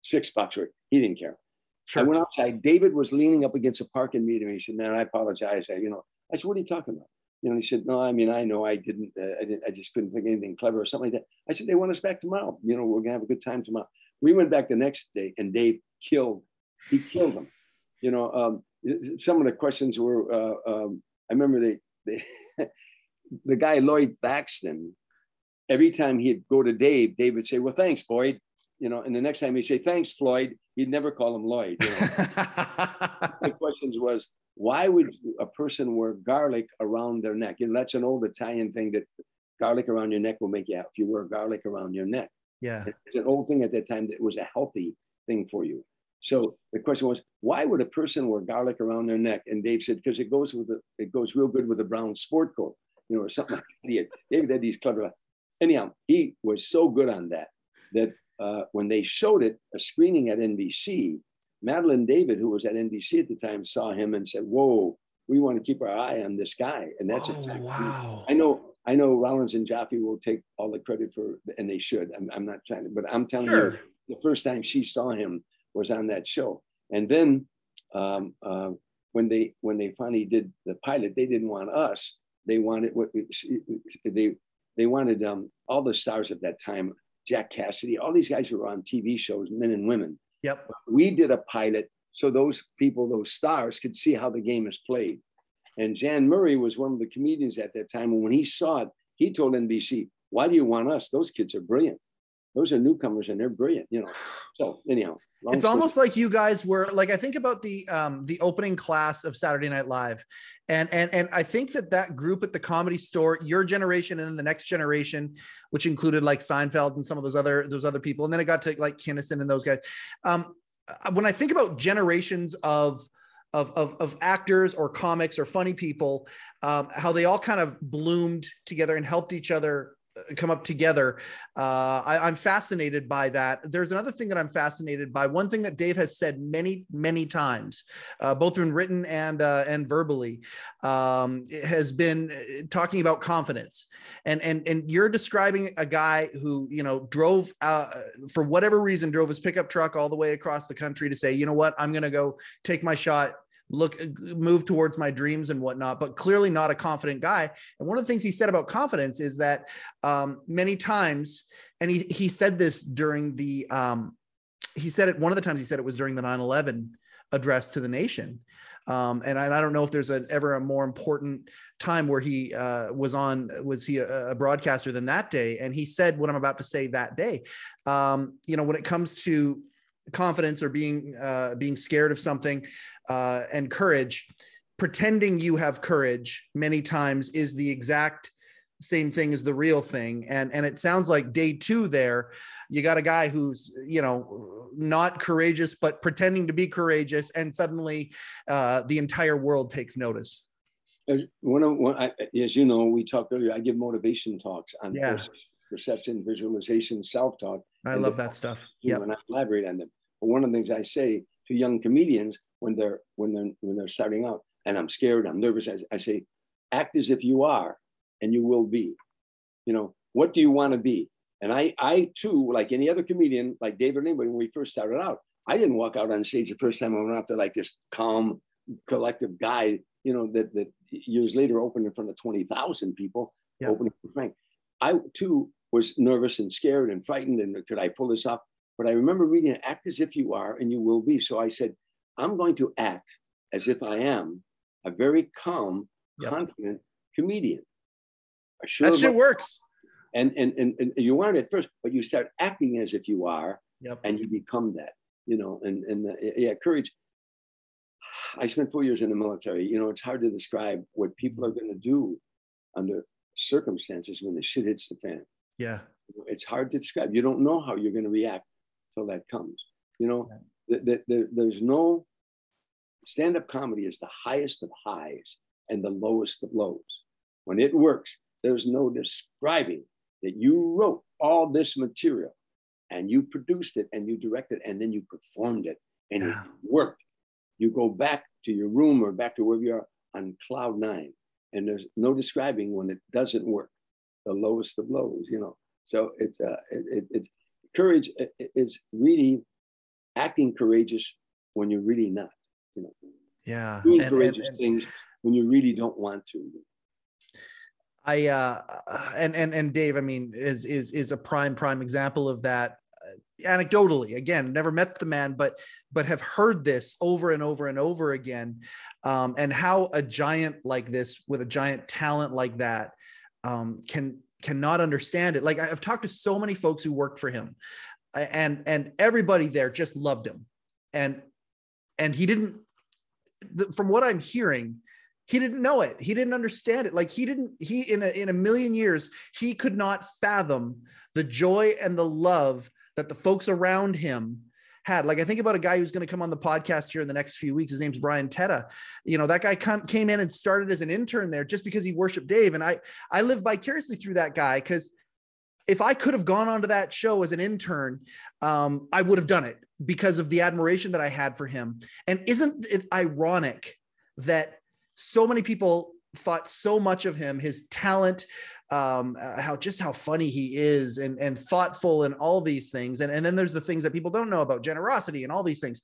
six bucks. He didn't care. Sure. I went outside. David was leaning up against a parking meter. He said, "Man, I apologize." I, you know, I said, "What are you talking about?" You know, he said, "No, I mean, I know I didn't. Uh, I didn't. I just couldn't think anything clever or something like that." I said, "They want us back tomorrow. You know, we're gonna have a good time tomorrow." We went back the next day, and Dave killed. He killed them. You know, um, some of the questions were. Uh, um, I remember they, they [LAUGHS] the guy Lloyd Thaxton. Every time he'd go to Dave, Dave would say, "Well, thanks, Boyd." You know, and the next time he'd say, "Thanks, Floyd." he'd never call him Lloyd. You know? [LAUGHS] the questions was, why would a person wear garlic around their neck? You know, that's an old Italian thing that garlic around your neck will make you out if you wear garlic around your neck. Yeah. An old thing at that time that was a healthy thing for you. So the question was, why would a person wear garlic around their neck? And Dave said, because it goes with the, it goes real good with a brown sport coat, you know, or something [LAUGHS] like that. David had these clever. Anyhow, he was so good on that that uh, when they showed it, a screening at NBC, Madeline David, who was at NBC at the time, saw him and said, "Whoa, we want to keep our eye on this guy." And that's oh, wow. I know. I know Rollins and Joffe will take all the credit for, and they should. I'm, I'm not trying to, but I'm telling sure. you, the first time she saw him was on that show. And then um, uh, when they when they finally did the pilot, they didn't want us. They wanted what they they wanted um, all the stars at that time Jack Cassidy, all these guys who were on TV shows, men and women. Yep. We did a pilot so those people, those stars, could see how the game is played. And Jan Murray was one of the comedians at that time. And when he saw it, he told NBC, Why do you want us? Those kids are brilliant. Those are newcomers and they're brilliant, you know. So anyhow, it's story. almost like you guys were like I think about the um the opening class of Saturday Night Live, and and and I think that that group at the Comedy Store, your generation, and then the next generation, which included like Seinfeld and some of those other those other people, and then it got to like Kinnison and those guys. Um, uh, when I think about generations of of, of, of actors or comics or funny people, um, how they all kind of bloomed together and helped each other come up together. Uh, I, am fascinated by that. There's another thing that I'm fascinated by. One thing that Dave has said many, many times, uh, both in written and uh, and verbally, um, has been uh, talking about confidence. And and and you're describing a guy who you know drove uh, for whatever reason drove his pickup truck all the way across the country to say, you know what, I'm going to go take my shot look move towards my dreams and whatnot but clearly not a confident guy. And one of the things he said about confidence is that um, many times and he, he said this during the um, he said it one of the times he said it was during the 9-11 address to the nation. Um, and I, I, don't know if there's a, ever a more important time where he uh, was on was he a, a, broadcaster than that day. And he said what i'm about to say that day. Um, you know when it comes to confidence or being uh, being scared of something uh, and courage. Pretending you have courage many times is the exact same thing as the real thing. And and it sounds like day two there you got a guy who's you know not courageous but pretending to be courageous and suddenly uh, the entire world takes notice. One of one, I, as you know we talked earlier i give motivation talks on yeah. perception visualization self-talk. I love that stuff. yeah and i elaborate on them one of the things i say to young comedians when they're when they're when they're starting out and i'm scared i'm nervous i, I say act as if you are and you will be. You know what do you want to be? And i i too like any other comedian like david anybody when we first started out i didn't walk out on stage the first time i went out there like this calm collective guy you know that that years later opened in front of 20000 people yeah. opening for frank. I too was nervous and scared and frightened and could i pull this off but i remember reading act as if you are and you will be so i said I'm going to act as if I am a very calm, yep. confident comedian. Sure that shit works. And, and, and, and you aren't at first, but you start acting as if you are, yep. and you become that, you know, and, and uh, yeah, courage. I spent four years in the military. You know, it's hard to describe what people are going to do under circumstances when the shit hits the fan. Yeah. It's hard to describe. You don't know how you're going to react till that comes. You know, yeah. the, the, the, there's no Stand up comedy is the highest of highs and the lowest of lows. When it works, there's no describing that you wrote all this material and you produced it and you directed and then you performed it and yeah. it worked. You go back to your room or back to wherever you are on cloud nine and there's no describing when it doesn't work, the lowest of lows, you know. So it's uh, it, it's courage is really acting courageous when you're really not you know, yeah, doing and, courageous and, and, things when you really don't want to. I uh, and and and Dave, I mean, is is is a prime prime example of that. Uh, anecdotally, again, never met the man, but but have heard this over and over and over again, um, and how a giant like this with a giant talent like that um, can cannot understand it. Like I've talked to so many folks who worked for him, and and everybody there just loved him, and and he didn't from what i'm hearing he didn't know it. He didn't understand it. Like he didn't he in a, in a million years he could not fathom the joy and the love that the folks around him had. Like i think about a guy who's going to come on the podcast here in the next few weeks. His name's brian teta you know that guy come, came in and started as an intern there just because he worshiped dave. And i i live vicariously through that guy because if I could have gone onto that show as an intern, um, I would have done it because of the admiration that I had for him. And isn't it ironic that so many people thought so much of him, his talent, um, uh, how just how funny he is and, and thoughtful and all these things. And, and then there's the things that people don't know about generosity and all these things.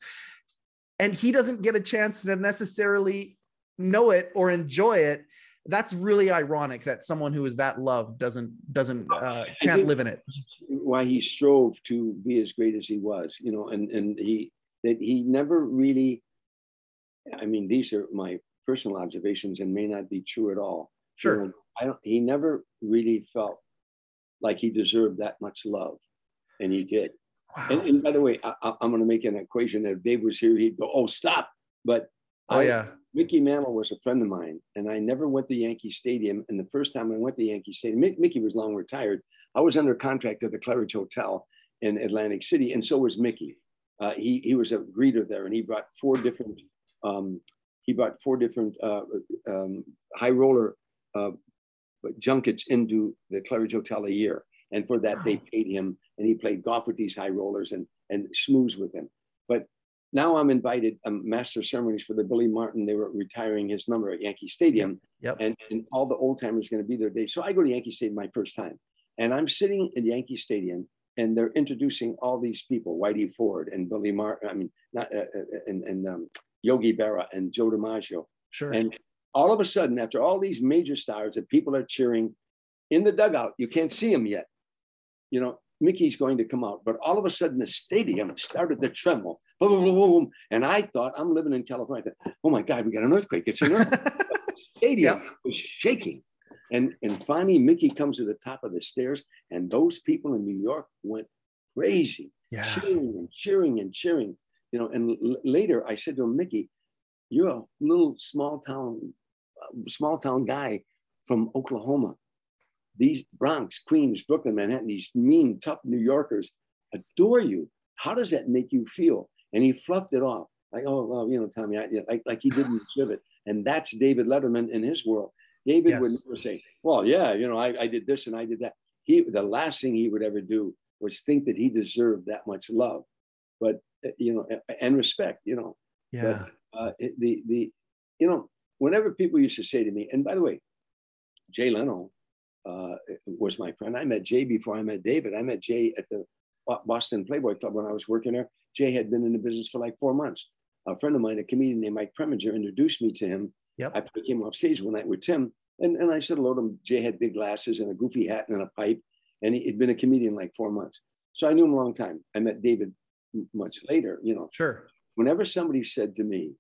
And he doesn't get a chance to necessarily know it or enjoy it that's really ironic that someone who is that loved doesn't doesn't uh, can't live in it why he strove to be as great as he was you know and and he that he never really i mean these are my personal observations and may not be true at all sure you know, i don't he never really felt like he deserved that much love and he did wow. and, and by the way I, i'm going to make an equation that if dave was here he'd go oh stop but oh I, yeah Mickey Mantle was a friend of mine, and I never went to Yankee Stadium. And the first time I went to Yankee Stadium, Mickey was long retired. I was under contract at the Claridge Hotel in Atlantic City, and so was Mickey. Uh, he he was a greeter there, and he brought four different um, he brought four different uh, um, high roller uh, junkets into the Claridge Hotel a year. And for that, wow. they paid him and he played golf with these high rollers and, and schmoozed with them. But now I'm invited um, master ceremonies for the Billy Martin. They were retiring his number at Yankee Stadium. Yep. And, and all the old timers going to be there. Day. So I go to Yankee Stadium my first time. And I'm sitting in Yankee Stadium and they're introducing all these people, Whitey Ford and Billy Martin, I mean, not, uh, uh, and, and um, Yogi Berra and Joe DiMaggio. Sure. And all of a sudden, after all these major stars that people are cheering in the dugout, you can't see them yet. You know, Mickey's going to come out. But all of a sudden, the stadium started to tremble. Boom, boom, boom, and I thought, I'm living in California. Thought, oh my God, we got an earthquake. It's an earthquake. [LAUGHS] the stadium yeah. was shaking. And, and finally, Mickey comes to the top of the stairs, and those people in New York went crazy, yeah. cheering and cheering and cheering. You know, and l- later I said to him, Mickey, you're a little small town, small town guy from Oklahoma these Bronx, Queens, Brooklyn, Manhattan, these mean, tough New Yorkers adore you. How does that make you feel? And he fluffed it off like, oh, well, you know, Tommy, I, like, like he didn't [LAUGHS] deserve it. And that's David Letterman in his world. David yes. would never say, well, yeah, you know, I, I did this and I did that. He, the last thing he would ever do was think that he deserved that much love, but, uh, you know, and respect, you know. Yeah. But, uh, the, the, you know, whenever people used to say to me, and by the way, Jay Leno uh, was my friend. I met Jay before I met David. I met Jay at the Boston Playboy Club when I was working there. Jay had been in the business for like four months. A friend of mine, a comedian named Mike Preminger, introduced me to him. Yep. I came off stage one night with Tim, and, and I said hello to him. Jay had big glasses and a goofy hat and a pipe, and he had been a comedian like four months. So I knew him a long time. I met David much later, you know. Sure. Whenever somebody said to me,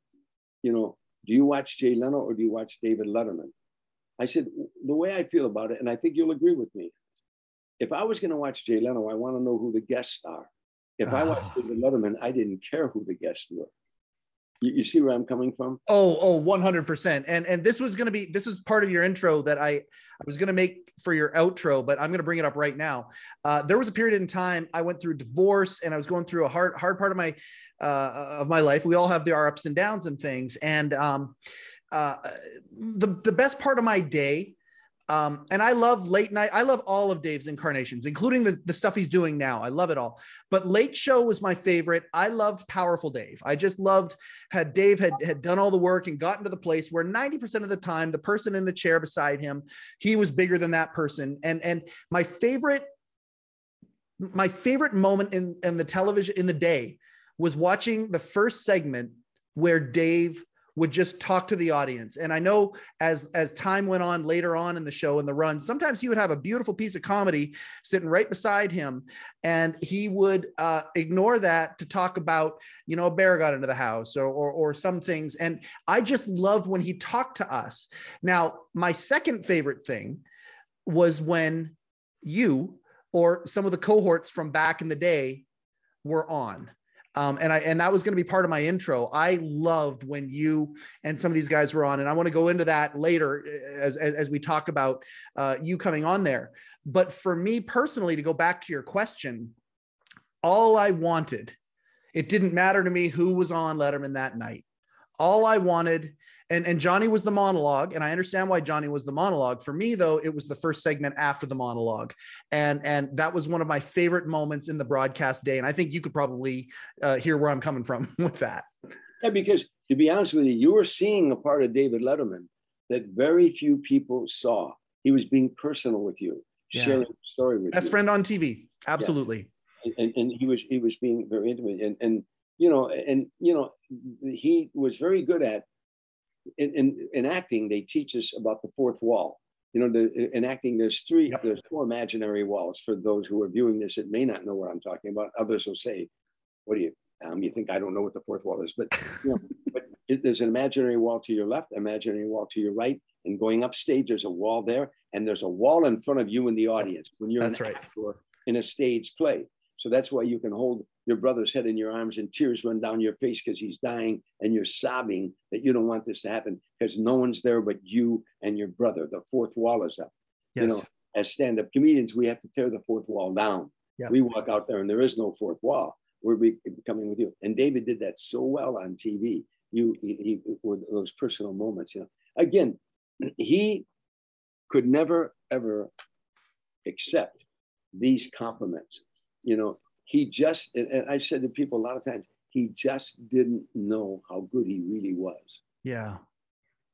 you know, do you watch Jay Leno or do you watch David Letterman? I said, the way I feel about it, and I think you'll agree with me, if I was going to watch Jay Leno, I want to know who the guests are. If I watched oh. [SIGHS] David Letterman, I didn't care who the guests were. You, you see where I'm coming from? Oh, oh, 100%. And and this was going to be this was part of your intro that I I was going to make for your outro, but I'm going to bring it up right now. Uh, there was a period in time I went through divorce and I was going through a hard hard part of my uh, of my life. We all have our ups and downs and things. And um, uh, the the best part of my day. Um, and I love late night. I love all of Dave's incarnations, including the, the stuff he's doing now. I love it all. But Late Show was my favorite. I loved Powerful Dave. I just loved had Dave had had done all the work and gotten to the place where 90% of the time, the person in the chair beside him, he was bigger than that person. And and my favorite, my favorite moment in, in the television in the day was watching the first segment where Dave would just talk to the audience. And i know as as time went on later on in the show in the run sometimes he would have a beautiful piece of comedy sitting right beside him and he would uh, ignore that to talk about you know a bear got into the house or, or or some things. And i just loved when he talked to us. Now my second favorite thing was when you or some of the cohorts from back in the day were on um, and I and that was going to be part of my intro. I loved when you and some of these guys were on, and I want to go into that later uh, as as, as we talk about uh, you coming on there. But for me personally, to go back to your question, all I wanted, it didn't matter to me who was on Letterman that night. All I wanted and and Johnny was the monologue, and I understand why Johnny was the monologue. For me, though, it was the first segment after the monologue, and and that was one of my favorite moments in the broadcast day. And I think you could probably uh, hear where I'm coming from [LAUGHS] with that. Yeah, because to be honest with you, you were seeing a part of David Letterman that very few people saw. He was being personal with you, yeah. sharing a story with Best you. friend on TV, absolutely. Yeah. And, and he was he was being very intimate, and and you know, and you know, he was very good at in, in, in acting, they teach us about the fourth wall. You know, the, in acting, there's three, yep. there's four imaginary walls. For those who are viewing this It may not know what I'm talking about, others will say, "What do you, um, you think I don't know what the fourth wall is?" But you know, [LAUGHS] but it, there's an imaginary wall to your left, imaginary wall to your right, and going upstage, there's a wall there, and there's a wall in front of you in the audience when you're That's right. in a stage play. So that's why you can hold your brother's head in your arms and tears run down your face because he's dying and you're sobbing that you don't want this to happen because no one's there but you and your brother. The fourth wall is up. Yes. You know, as stand-up comedians, we have to tear the fourth wall down. Yep. We walk out there and there is no fourth wall. We're coming with you. And David did that so well on TV. You, he, he were those personal moments. You know, again, [CLEARS THROAT] he could never ever accept these compliments. You know, he just and I said to people a lot of times, he just didn't know how good he really was. Yeah.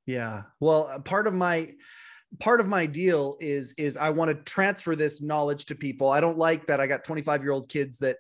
Yeah. Well, part of my part of my deal is is I want to transfer this knowledge to people. I don't like that I got 25 year old kids that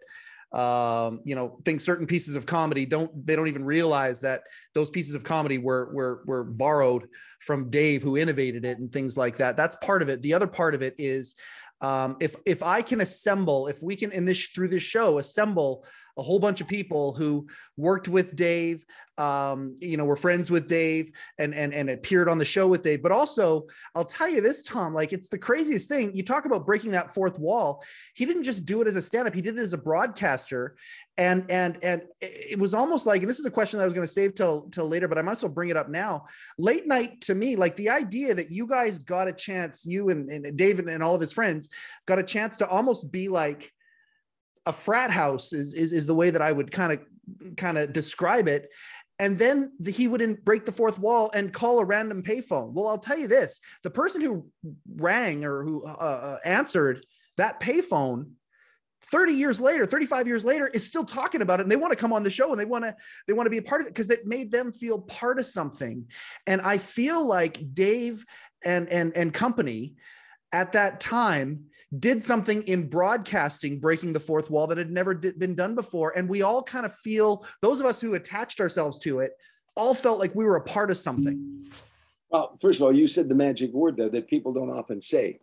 um, you know think certain pieces of comedy don't they don't even realize that those pieces of comedy were were were borrowed from Dave who innovated it and things like that. That's part of it. The other part of it is um, if if I can assemble, if we can in this through this show assemble a whole bunch of people who worked with Dave, um, you know, were friends with Dave and, and, and appeared on the show with Dave. But also, I'll tell you this, Tom, like it's the craziest thing. You talk about breaking that fourth wall. He didn't just do it as a stand-up, he did it as a broadcaster. And and and it was almost like, and this is a question that I was going to save till till later, but I might as well bring it up now. Late night to me, like the idea that you guys got a chance, you and, and David and all of his friends got a chance to almost be like a frat house is, is, is the way that I would kind of kind of describe it. And then the, he wouldn't break the fourth wall and call a random payphone. Well, I'll tell you this: the person who rang or who uh, uh answered that payphone 30 years later 35 years later is still talking about it and they want to come on the show and they want to they want to be a part of it because it made them feel part of something and i feel like dave and and and company at that time did something in broadcasting, breaking the fourth wall that had never been done before. And we all kind of feel, those of us who attached ourselves to it, all felt like we were a part of something. Well, first of all, you said the magic word there that people don't often say.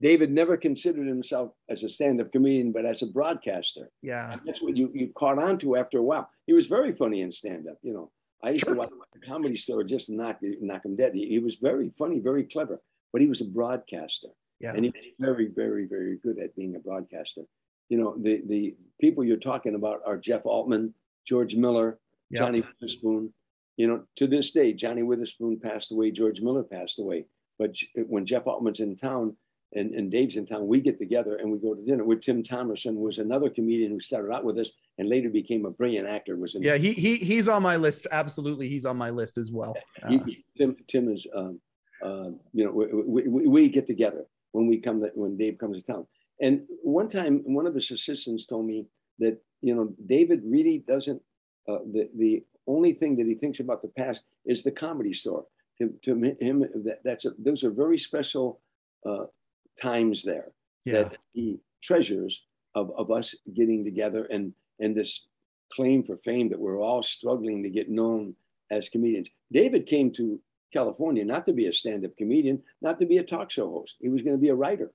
David never considered himself as a stand-up comedian, but as a broadcaster. Yeah, and that's what you you caught on to after a while. He was very funny in stand-up. You know, I used sure. to watch the comedy store just knock knock him dead. He, he was very funny, very clever, but he was a broadcaster. Yeah. And he's very, very, very good at being a broadcaster. You know, the the people you're talking about are Jeff Altman, George Miller, yep. Johnny Witherspoon. You know, to this day, Johnny Witherspoon passed away, George Miller passed away. But when Jeff Altman's in town and, and Dave's in town, we get together and we go to dinner with Tim Thomerson, was another comedian who started out with us and later became a brilliant actor. Was in yeah, he he he's on my list. Absolutely, he's on my list as well. Uh, he, Tim Tim is um, uh, you know we, we, we, get together when we come that when Dave comes to town. And one time, one of his assistants told me that you know David really doesn't. Uh, the the only thing that he thinks about the past is the comedy store. To, to him, that, that's a, those are very special uh, times there yeah. that he treasures of, of us getting together and and this claim for fame that we're all struggling to get known as comedians. David came to California not to be a stand-up comedian, not to be a talk show host. He was going to be a writer.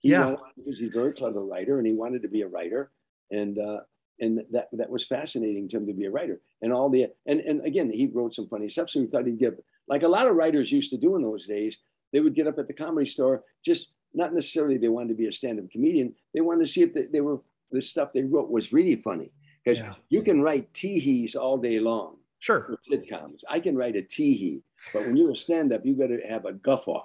He yeah, he's a very clever writer, and he wanted to be a writer, and uh, and that that was fascinating to him to be a writer. And all the and and again, he wrote some funny stuff, so he thought he'd give like a lot of writers used to do in those days. They would get up at the comedy store, just not necessarily they wanted to be a stand-up comedian. They wanted to see if they, they were the stuff they wrote was really funny because yeah. you can write teehees all day long Sure. For sitcoms. I can write a teehee, but when you're a stand-up, you got to have a guffaw.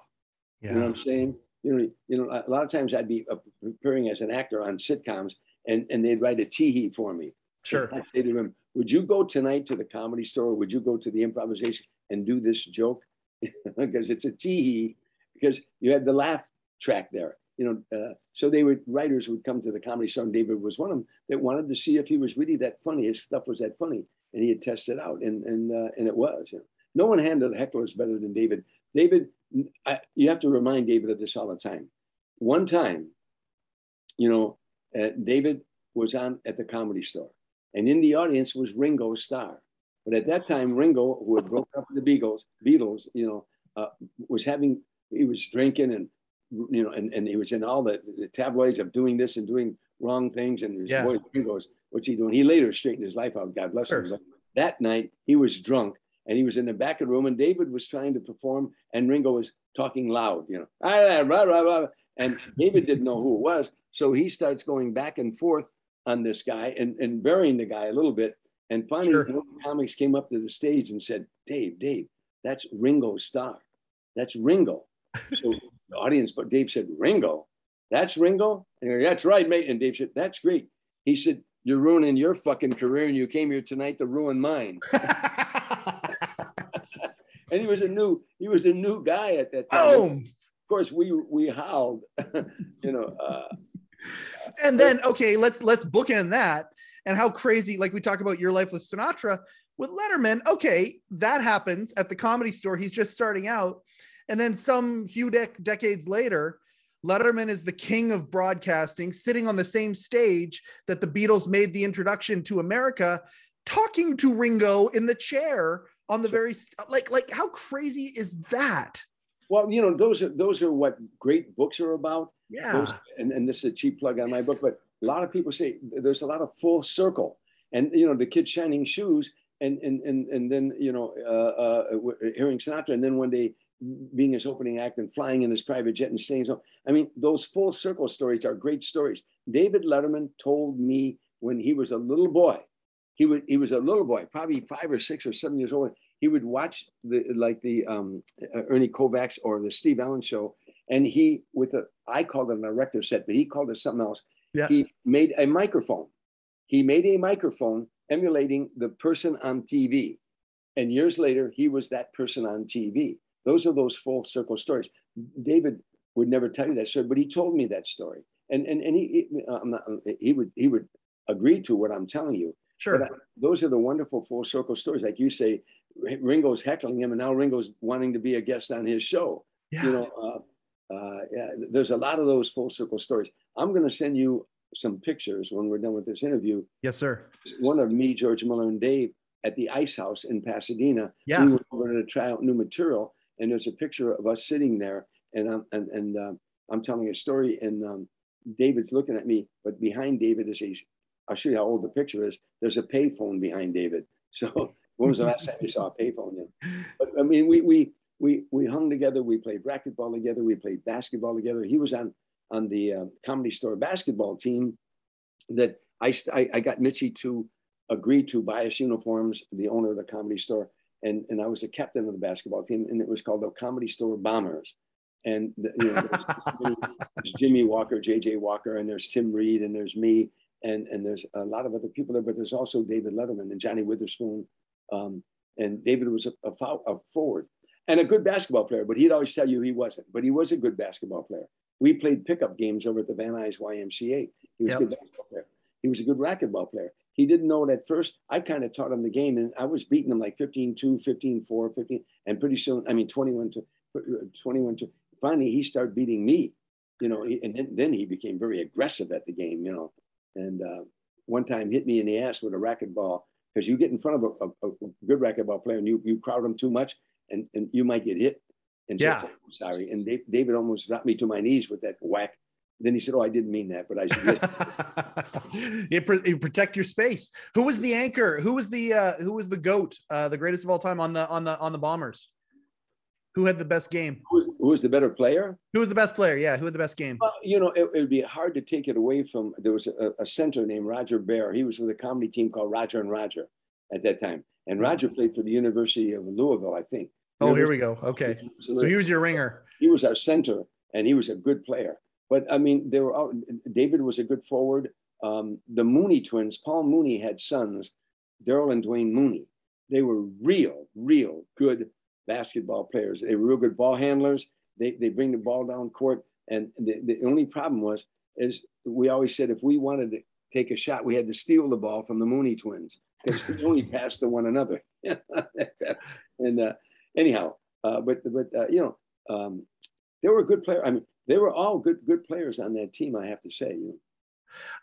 Yeah. You know what I'm saying? You know, you know, a lot of times I'd be preparing as an actor on sitcoms, and and they'd write a teehee for me. Sure. I say to them, "Would you go tonight to the comedy store? Would you go to the improvisation and do this joke? [LAUGHS] because it's a teehee. Because you had the laugh track there. You know, uh, so they would writers would come to the comedy store, and David was one of them that wanted to see if he was really that funny. His stuff was that funny, and he had tested out, and and uh, and it was. You know. No one handled hecklers better than David. David, I, you have to remind David of this all the time. One time, you know, uh, David was on at the comedy store, and in the audience was Ringo Starr. But at that time, Ringo, who had broken up with the Beatles, Beatles, you know, uh, was having he was drinking and you know, and, and he was in all the, the tabloids of doing this and doing wrong things. And his yeah. boy Ringo's what's he doing? He later straightened his life out. God bless sure. him. That night he was drunk and he was in the back of the room and David was trying to perform and Ringo was talking loud, you know, ah, blah, blah, blah. and David didn't know who it was. So he starts going back and forth on this guy and, and burying the guy a little bit. And finally, sure. the comics came up to the stage and said, Dave, Dave, that's Ringo Starr. That's Ringo. [LAUGHS] So the audience, but Dave said, Ringo, that's Ringo? That's right, mate. And Dave said, that's great. He said, you're ruining your fucking career and you came here tonight to ruin mine. [LAUGHS] [LAUGHS] and he was a new, he was a new guy at that time. Of course, we we howled, [LAUGHS] you know. Uh, and then okay, let's let's bookend that and how crazy. Like we talk about your life with Sinatra with Letterman. Okay, that happens at the comedy store. He's just starting out, and then some few dec- decades later. Letterman is the king of broadcasting, sitting on the same stage that the Beatles made the introduction to America, talking to Ringo in the chair on the very like like how crazy is that? Well, you know, those are those are what great books are about. Yeah. Those, and, and this is a cheap plug on my book, but a lot of people say there's a lot of full circle. And you know, the kid shining shoes and and and and then you know, uh, uh, hearing Sinatra, and then one day being his opening act and flying in his private jet and staying so. I mean, those full circle stories are great stories. David Letterman told me when he was a little boy, he was he was a little boy, probably five or six or seven years old he would watch the like the um, uh, Ernie Kovacs or the Steve Allen show, and he with a I called it an erector set, but he called it something else. Yeah. He made a microphone. He made a microphone emulating the person on TV, and years later he was that person on TV. Those are those full circle stories. David would never tell you that story, but he told me that story, and and and he he, uh, not, he would he would agree to what I'm telling you. Sure. But those are the wonderful full circle stories. Like you say, Ringo's heckling him, and now Ringo's wanting to be a guest on his show. Yeah. You know, uh, uh, yeah, there's a lot of those full circle stories. I'm going to send you some pictures when we're done with this interview. Yes, sir. One of me, George Miller, and Dave at the Ice House in Pasadena. Yeah. We were over to try out new material, and there's a picture of us sitting there, and I'm and, and uh, I'm telling a story, and um, David's looking at me, but behind David is a. I'll show you how old the picture is. There's a payphone behind David. [LAUGHS] So when was the last time you saw a payphone? But I mean, we we we we hung together. We played racquetball together. We played basketball together. He was on on the uh, comedy store basketball team that I, I I got Mitzi to agree to buy us uniforms. The owner of the comedy store and and I was the captain of the basketball team, and it was called the Comedy Store Bombers. And the, you know, there's, there's Jimmie Walker, J.J. Walker, and there's Tim Reid, and there's me, and and there's a lot of other people there. But there's also David Letterman and Johnny Witherspoon, um, and David was a, a, foul, a, forward and a good basketball player, but he'd always tell you he wasn't. But he was a good basketball player. We played pickup games over at the Van Nuys YMCA. He was yep. a good basketball player. He was a good racquetball player. He didn't know it at first. I kind of taught him the game, and I was beating him like 15 2, 15 4, 15. And pretty soon, I mean, 21 to 21 to. Finally, he started beating me, you know, and then, then he became very aggressive at the game, you know. And uh, one time hit me in the ass with a racquetball because you get in front of a, a, a, good racquetball player and you, you crowd them too much and, and you might get hit. And yeah. So, sorry. And Dave, David almost got me to my knees with that whack. Then he said, "Oh, I didn't mean that, but I said you, you protect your space." Who was the anchor? Who was the uh, who was the goat? Uh, the greatest of all time on the on the on the Bombers. Who had the best game? Who, who was the better player? Who was the best player? Yeah, who had the best game? Well, you know, it, it would be hard to take it away from. There was a, a center named Roger Bear. He was with a comedy team called Roger and Roger at that time, and Roger played for the University of Louisville, I think. Oh, here we go. Okay, so he was your ringer. He was our center, and he was a good player. But I mean, they were all, David was a good forward. Um, the Mooney twins, Paul Mooney had sons, Daryl and Dwayne Mooney. They were real, real good basketball players. They were real good ball handlers. They, they bring the ball down court. And the, the only problem was, is we always said if we wanted to take a shot, we had to steal the ball from the Mooney twins because they only [LAUGHS] passed to one another. [LAUGHS] and uh, anyhow, uh, but but uh, you know, um, they were a good player. I mean, they were all good good players on that team. I have to say, you know.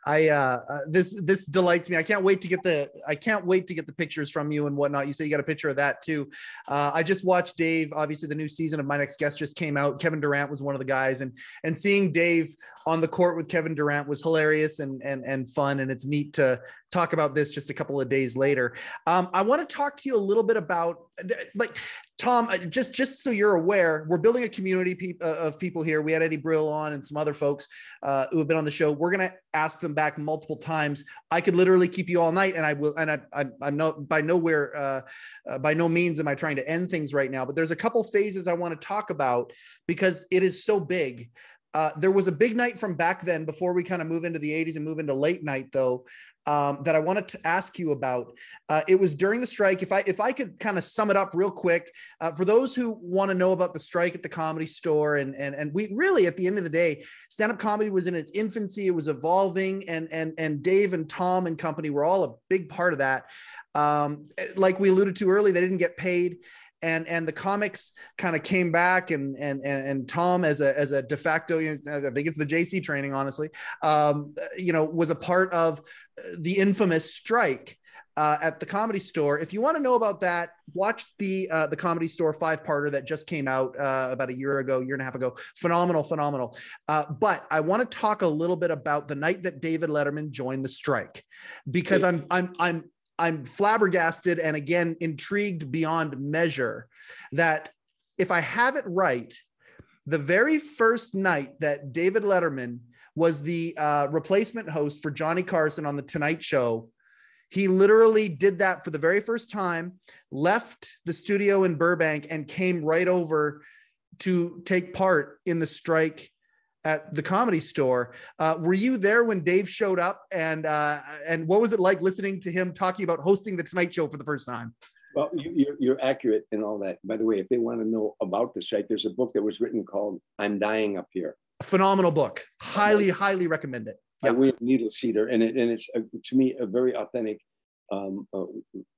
I uh, uh, this this delights me. I can't wait to get the I can't wait to get the pictures from you and whatnot. You say you got a picture of that too. Uh, I just watched Dave. Obviously, the new season of My Next Guest just came out. Kevin Durant was one of the guys, and and seeing Dave on the court with Kevin Durant was hilarious and and and fun. And it's neat to talk about this just a couple of days later. Um, I want to talk to you a little bit about like Tom, uh, just just so you're aware, we're building a community pe- uh, of people here. We had Eddie Brill on and some other folks uh, who have been on the show. We're gonna ask them back multiple times. I could literally keep you all night, and I will. And I, I am by nowhere, uh, uh, by no means am I trying to end things right now. But there's a couple phases I want to talk about because it is so big. Uh, there was a big night from back then before we kind of move into the 80s and move into late night though um, that I wanted to ask you about. Uh, it was during the strike. If I if I could kind of sum it up real quick uh, for those who want to know about the strike at the Comedy Store, and and and we really at the end of the day, stand up comedy was in its infancy. It was evolving, and and and Dave and Tom and company were all a big part of that. Um, like we alluded to early they didn't get paid and and the comics kind of came back and and and, and Tom as a as a de facto you know, I think it's the Jaycee training honestly um, you know was a part of the infamous strike uh, at the comedy store. If you want to know about that watch the uh, the comedy store five parter that just came out uh, about a year ago year and a half ago. Phenomenal phenomenal. Uh, but I want to talk a little bit about the night that David Letterman joined the strike because I'm I'm I'm I'm flabbergasted and again intrigued beyond measure that if I have it right, the very first night that David Letterman was the uh, replacement host for Johnny Carson on the Tonight Show, he literally did that for the very first time, left the studio in Burbank, and came right over to take part in the strike at the comedy store. Uh, were you there when Dave showed up, and uh, and what was it like listening to him talking about hosting the Tonight Show for the first time? Well, you, you're accurate in all that. By the way, if they want to know about the strike, there's a book that was written called "I'm Dying Up Here." A phenomenal book. Highly, highly recommend it. Yeah, William Knoedelseder, and it, and it's a, to me a very authentic, um, uh,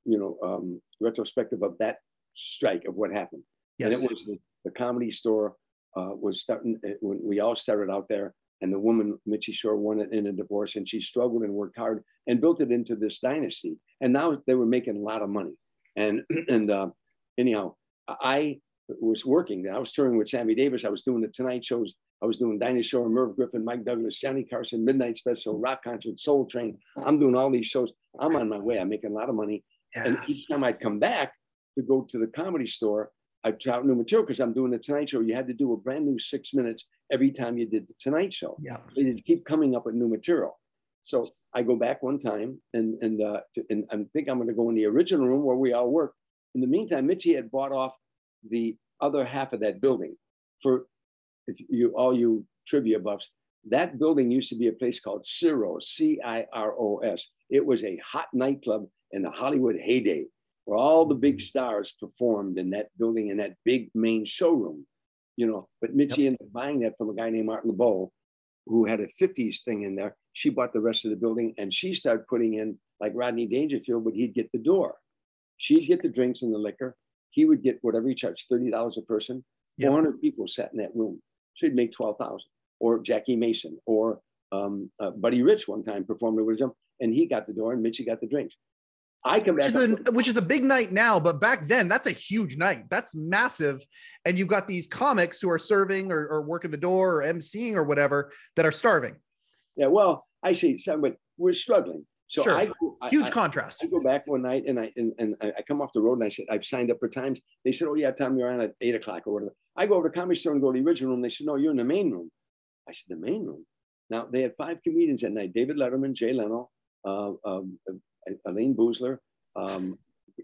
you know, um, retrospective of that strike of what happened. Yes. And it was the, the comedy store uh, was starting when we all started out there. And the woman, Mitzi Shore, won it in a divorce, and she struggled and worked hard and built it into this dynasty. And now they were making a lot of money. And [CLEARS THROAT] and uh, anyhow, I was working. I was touring with Sammy Davis. I was doing the Tonight shows. I was doing Dinah Shore, Merv Griffin, Mike Douglas, Johnny Carson, Midnight Special, Rock Concert, Soul Train. I'm doing all these shows. I'm on my way. I'm making a lot of money. Yeah. And each time I'd come back to go to the comedy store, I out new material because I'm doing the Tonight Show. You had to do a brand new six minutes every time you did the Tonight Show. Yeah, they keep coming up with new material. So I go back one time and and uh, to, and I think I'm going to go in the original room where we all work. In the meantime, Mitzi had bought off the other half of that building for if you all you trivia buffs. That building used to be a place called Ciros, C-I-R-O-S. It was a hot nightclub in the Hollywood heyday where all the big stars performed in that building in that big main showroom, you know. But Mitzi yep. ended up buying that from a guy named Martin LeBeau, who had a 50s thing in there. She bought the rest of the building and she started putting in like Rodney Dangerfield, but he'd get the door. She'd get the drinks and the liquor. He would get whatever he charged, $30 a person. Yep. 400 people sat in that room. So he'd make 12,000. Or Jackie Mason or um, uh, Buddy Rich one time performed with him and he got the door and Mitzi got the drinks. I come which. Is a, which is a big night now, but back then that's a huge night. That's massive. And you've got these comics who are serving or, or working the door or emceeing or whatever that are starving. Yeah, well, I see some, but we're struggling. So sure. I, huge I, contrast. I, go back one night and I and, and I come off the road and I said I've signed up for times. They said, "Oh yeah, Tom, you're on at eight o'clock or whatever." I go over to comedy store and go to the original room. They said, "No, you're in the main room." I said, "The main room." Now they had five comedians that night: David Letterman, Jay Leno, uh, um, Elayne Boosler, um,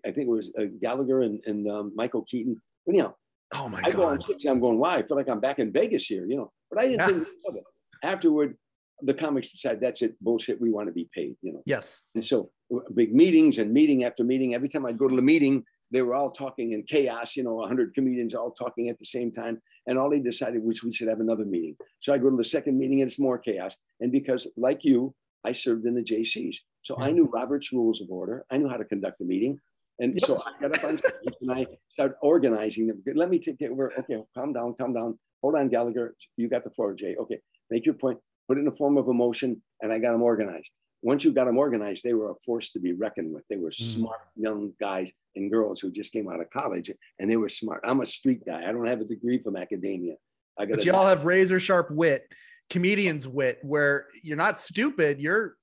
I think it was uh, Gallagher and, and um, Michael Keaton. But anyhow, oh my I God. go on stage, I'm going, why? I feel like I'm back in Vegas here, you know. But I didn't yeah. think of it. Afterward, the comics decide that's it, bullshit. We want to be paid, you know. Yes. And so big meetings and meeting after meeting. Every time I go to the meeting, they were all talking in chaos, you know, 100 comedians all talking at the same time. And all they decided was we should have another meeting. So I go to the second meeting and it's more chaos. And because, like you, I served in the Jaycees. So I knew Robert's rules of order. I knew how to conduct a meeting. And yep. so I got up on stage [LAUGHS] and I started organizing them. Let me take it over. Okay, calm down, calm down. Hold on, Gallagher. You got the floor, Jay. Okay, make your point. Put it in the form of a motion, and I got them organized. Once you got them organized, they were a force to be reckoned with. They were mm. smart young guys and girls who just came out of college, and they were smart. I'm a street guy. I don't have a degree from academia. I got. But you all have razor sharp wit, comedian's wit, where you're not stupid. You're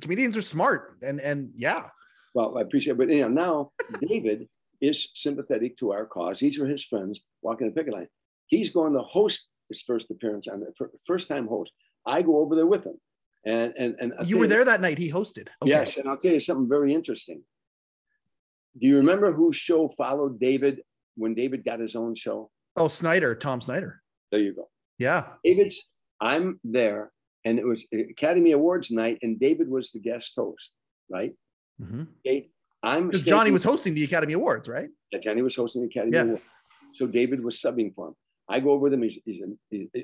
comedians are smart, and and yeah. Well, I appreciate it. But you know, now [LAUGHS] David is sympathetic to our cause. These are his friends walking the picket line. He's going to host his first appearance on the first time host. I go over there with him. And and and I'll you were there you, that night. He hosted. Okay. Yes, and I'll tell you something very interesting. Do you remember whose show followed David when David got his own show? Oh, Snyder, Tom Snyder. There you go. Yeah. David's I'm there, and it was Academy Awards night, and David was the guest host, right? Mhm. Okay, I'm Because Johnny was hosting the Academy Awards, right? Yeah, Johnny was hosting the Academy Yeah. Award. So David was subbing for him. I go over with him. He's, he's,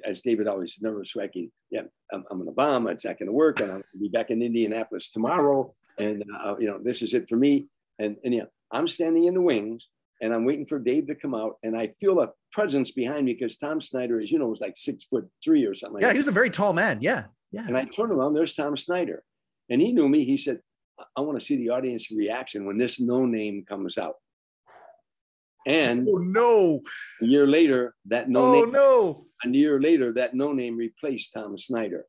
as David always is nervous wrecking. Yeah, I'm, I'm to bomb. It's not going to work. And I'll be back in Indianapolis tomorrow. And, uh, you know, this is it for me. And, and, yeah, I'm standing in the wings and I'm waiting for Dave to come out. And I feel a presence behind me because Tom Snyder, as you know, was like six foot three or something like Yeah, that. he was a very tall man. Yeah. Yeah. And I turned around, there's Tom Snyder. And he knew me. He said, I, want to see the audience reaction when this no name comes out. And oh no. a year later, that no oh name, no. a year later, that no name replaced Tom Snyder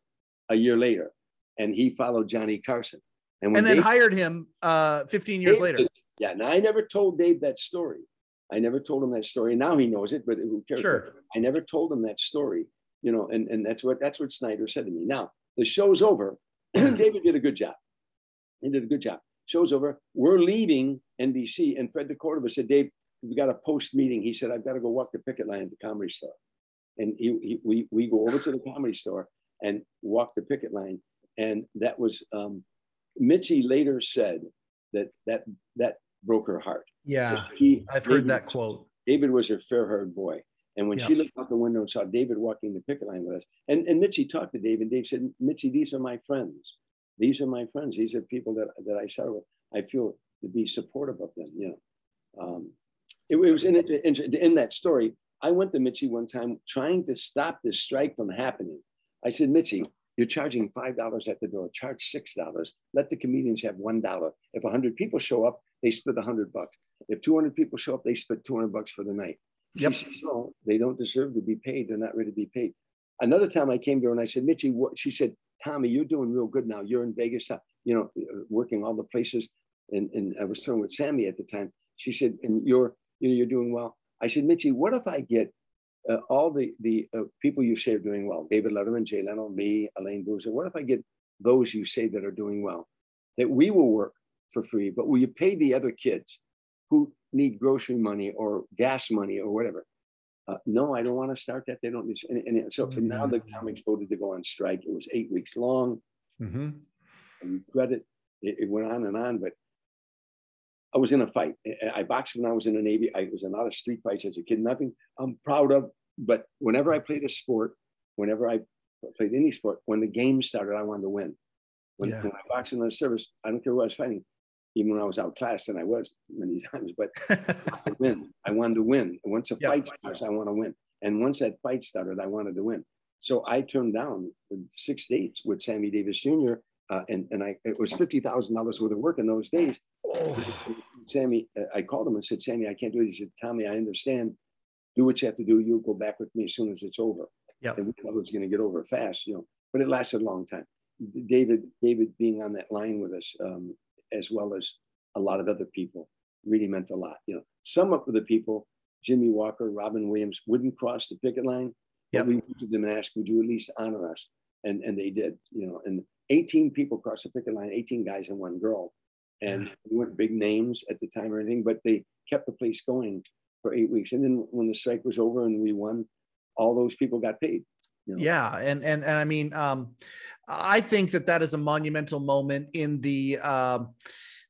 a year later. And he followed Johnny Carson. when And then Dave- hired him uh 15 years Dave later. Yeah. Now I never told Dave that story. I never told him that story. Now he knows it, but who cares? Sure. I never told him that story, you know, and, and that's what that's what Snyder said to me. Now the show's over. [CLEARS THROAT] David did a good job. He did a good job. Show's over. We're leaving NBC, and Fred DeCordova said, "Dave, we've got a post meeting." He said, "I've got to go walk the picket line at the comedy store," and he, he, we we go over to the comedy store and walk the picket line, and that was um, Mitzi later said that that that broke her heart. Yeah. She- I've heard that quote. David was her fair-haired boy. And when she looked out the window and saw David walking the picket line with us, and, and Mitzi talked to Dave, and Dave said, Mitzi, these are my friends. These are my friends. These are people that, that I settle with. I feel to be supportive of them, you know. Um, it, it was in, in, in that story. I went to Mitzi one time trying to stop this strike from happening. I said, Mitzi, you're charging $5 at the door, charge $6. Let the comedians have $1. If 100 people show up, they split 100 bucks. If 200 people show up, they split 200 bucks for the night. Yep. She says, no, they don't deserve to be paid. They're not ready to be paid. Another time I came to her and I said, Mitzi, what? she said, Tommy, you're doing real good now. You're in Vegas, you know, uh, working all the places. And, and I was talking with Sammy at the time. She said, and you're, you know, you're doing well. I said, Mitzi, what if I get uh, all the, the uh, people you say are doing well, David Letterman, Jay Leno, me, Elayne Boosler, what if I get those you say that are doing well, that we will work for free, but will you pay the other kids who need grocery money or gas money or whatever? Uh, no, I don't want to start that. They don't. And, and so and now the comics voted to go on strike. It was eight weeks long. Mhm. I regret it. it. It went on and on, but I was in a fight. I- I boxed when I was in the Navy. I was in a lot of street fights as a kid. Nothing I'm proud of. But whenever I played a sport, whenever I played any sport, when the game started, I wanted to win. When, Yeah. when I boxed in the service, I don't care who I was fighting, even when I was outclassed, and I was many [LAUGHS] times, but I [LAUGHS] win. I wanted to win. Once a Yeah. fight starts, I want to win. And once that fight started, I wanted to win. So I turned down six dates with Sammy Davis Jr. Uh, and and I it was fifty thousand dollars worth of work in those days. Oh, [LAUGHS] Sammy, uh, I called him and said, Sammy, I can't do it. He said, Tommy, I understand. Do what you have to do. You'll go back with me as soon as it's over. Yeah, And we thought it was going to get over fast, you know, but it lasted a long time. David, David being on that line with us, um, as well as a lot of other people, really meant a lot. You know, some of the people, Jimmie Walker, Robin Williams, wouldn't cross the picket line. Yep. But we went to them and asked, would you at least honor us? And and they did, you know, and 18 people crossed the picket line, 18 guys and one girl. And we weren't big names at the time or anything, but they kept the place going for eight weeks. And then when the strike was over and we won, all those people got paid. Know. yeah and and and i mean um i think that that is a monumental moment in the um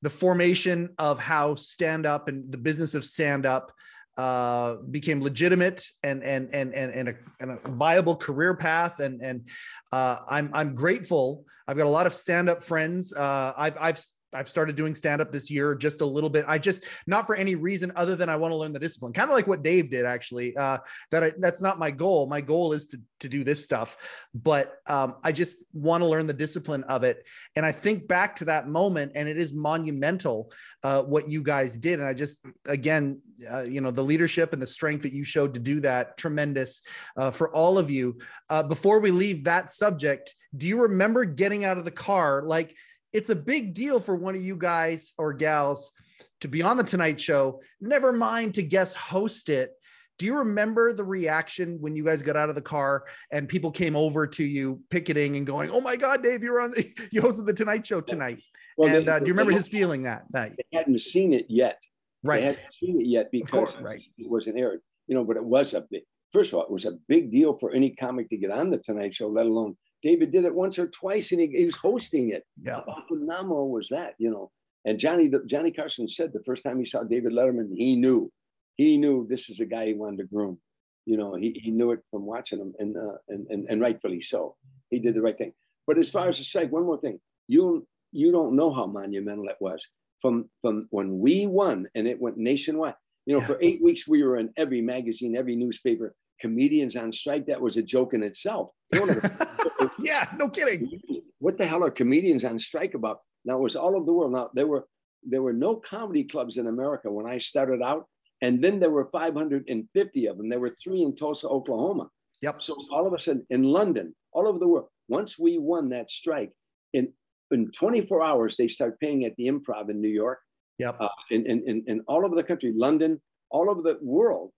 the formation of how stand up and the business of stand up uh became legitimate and and and and, and, a, and a viable career path. And and uh i'm i'm grateful. I've got a lot of stand up friends. Uh i've i've I've started doing stand up this year just a little bit. I just not for any reason other than I want to learn the discipline. Kind of like what Dave did actually. Uh that I, that's not my goal. My goal is to to do this stuff, but um, I just want to learn the discipline of it. And I think back to that moment, and it is monumental uh, what you guys did. And I just again, uh, you know, the leadership and the strength that you showed to do that, tremendous uh, for all of you. Uh, before we leave that subject, do you remember getting out of the car like? It's a big deal for one of you guys or gals to be on the Tonight Show, never mind to guest host it. Do you remember the reaction when you guys got out of the car and people came over to you picketing and going, "Oh my God, Dave, you're on the [LAUGHS] you hosted the Tonight Show tonight." Well, and they- uh, do you remember his feeling that night? They hadn't seen it yet. Right. They hadn't seen it yet because course, right. it wasn't aired. You know, but it was a big, first of all, it was a big deal for any comic to get on the Tonight Show, let alone David did it once or twice, and he, he was hosting it. Yeah. How phenomenal was that? You know, and Johnny Johnny Carson said the first time he saw David Letterman, he knew, he knew this is a guy he wanted to groom. You know, he, he knew it from watching him, and, uh, and and and rightfully so. He did the right thing. But as far as the strike, one more thing, you you don't know how monumental it was from from when we won and it went nationwide. You know, yeah. for eight weeks we were in every magazine, every newspaper. Comedians on strike. That was a joke in itself. [LAUGHS] [LAUGHS] yeah, no kidding. What the hell are comedians on strike about? Now it was all over the world. Now there were there were no comedy clubs in America when I started out, and then there were 550 of them. There were three in Tulsa, Oklahoma. Yep. So all of a sudden in London, all over the world, once we won that strike, in in 24 hours they start paying at the Improv in New York. Yep. Uh, in, in, in all over the country, London, all over the world,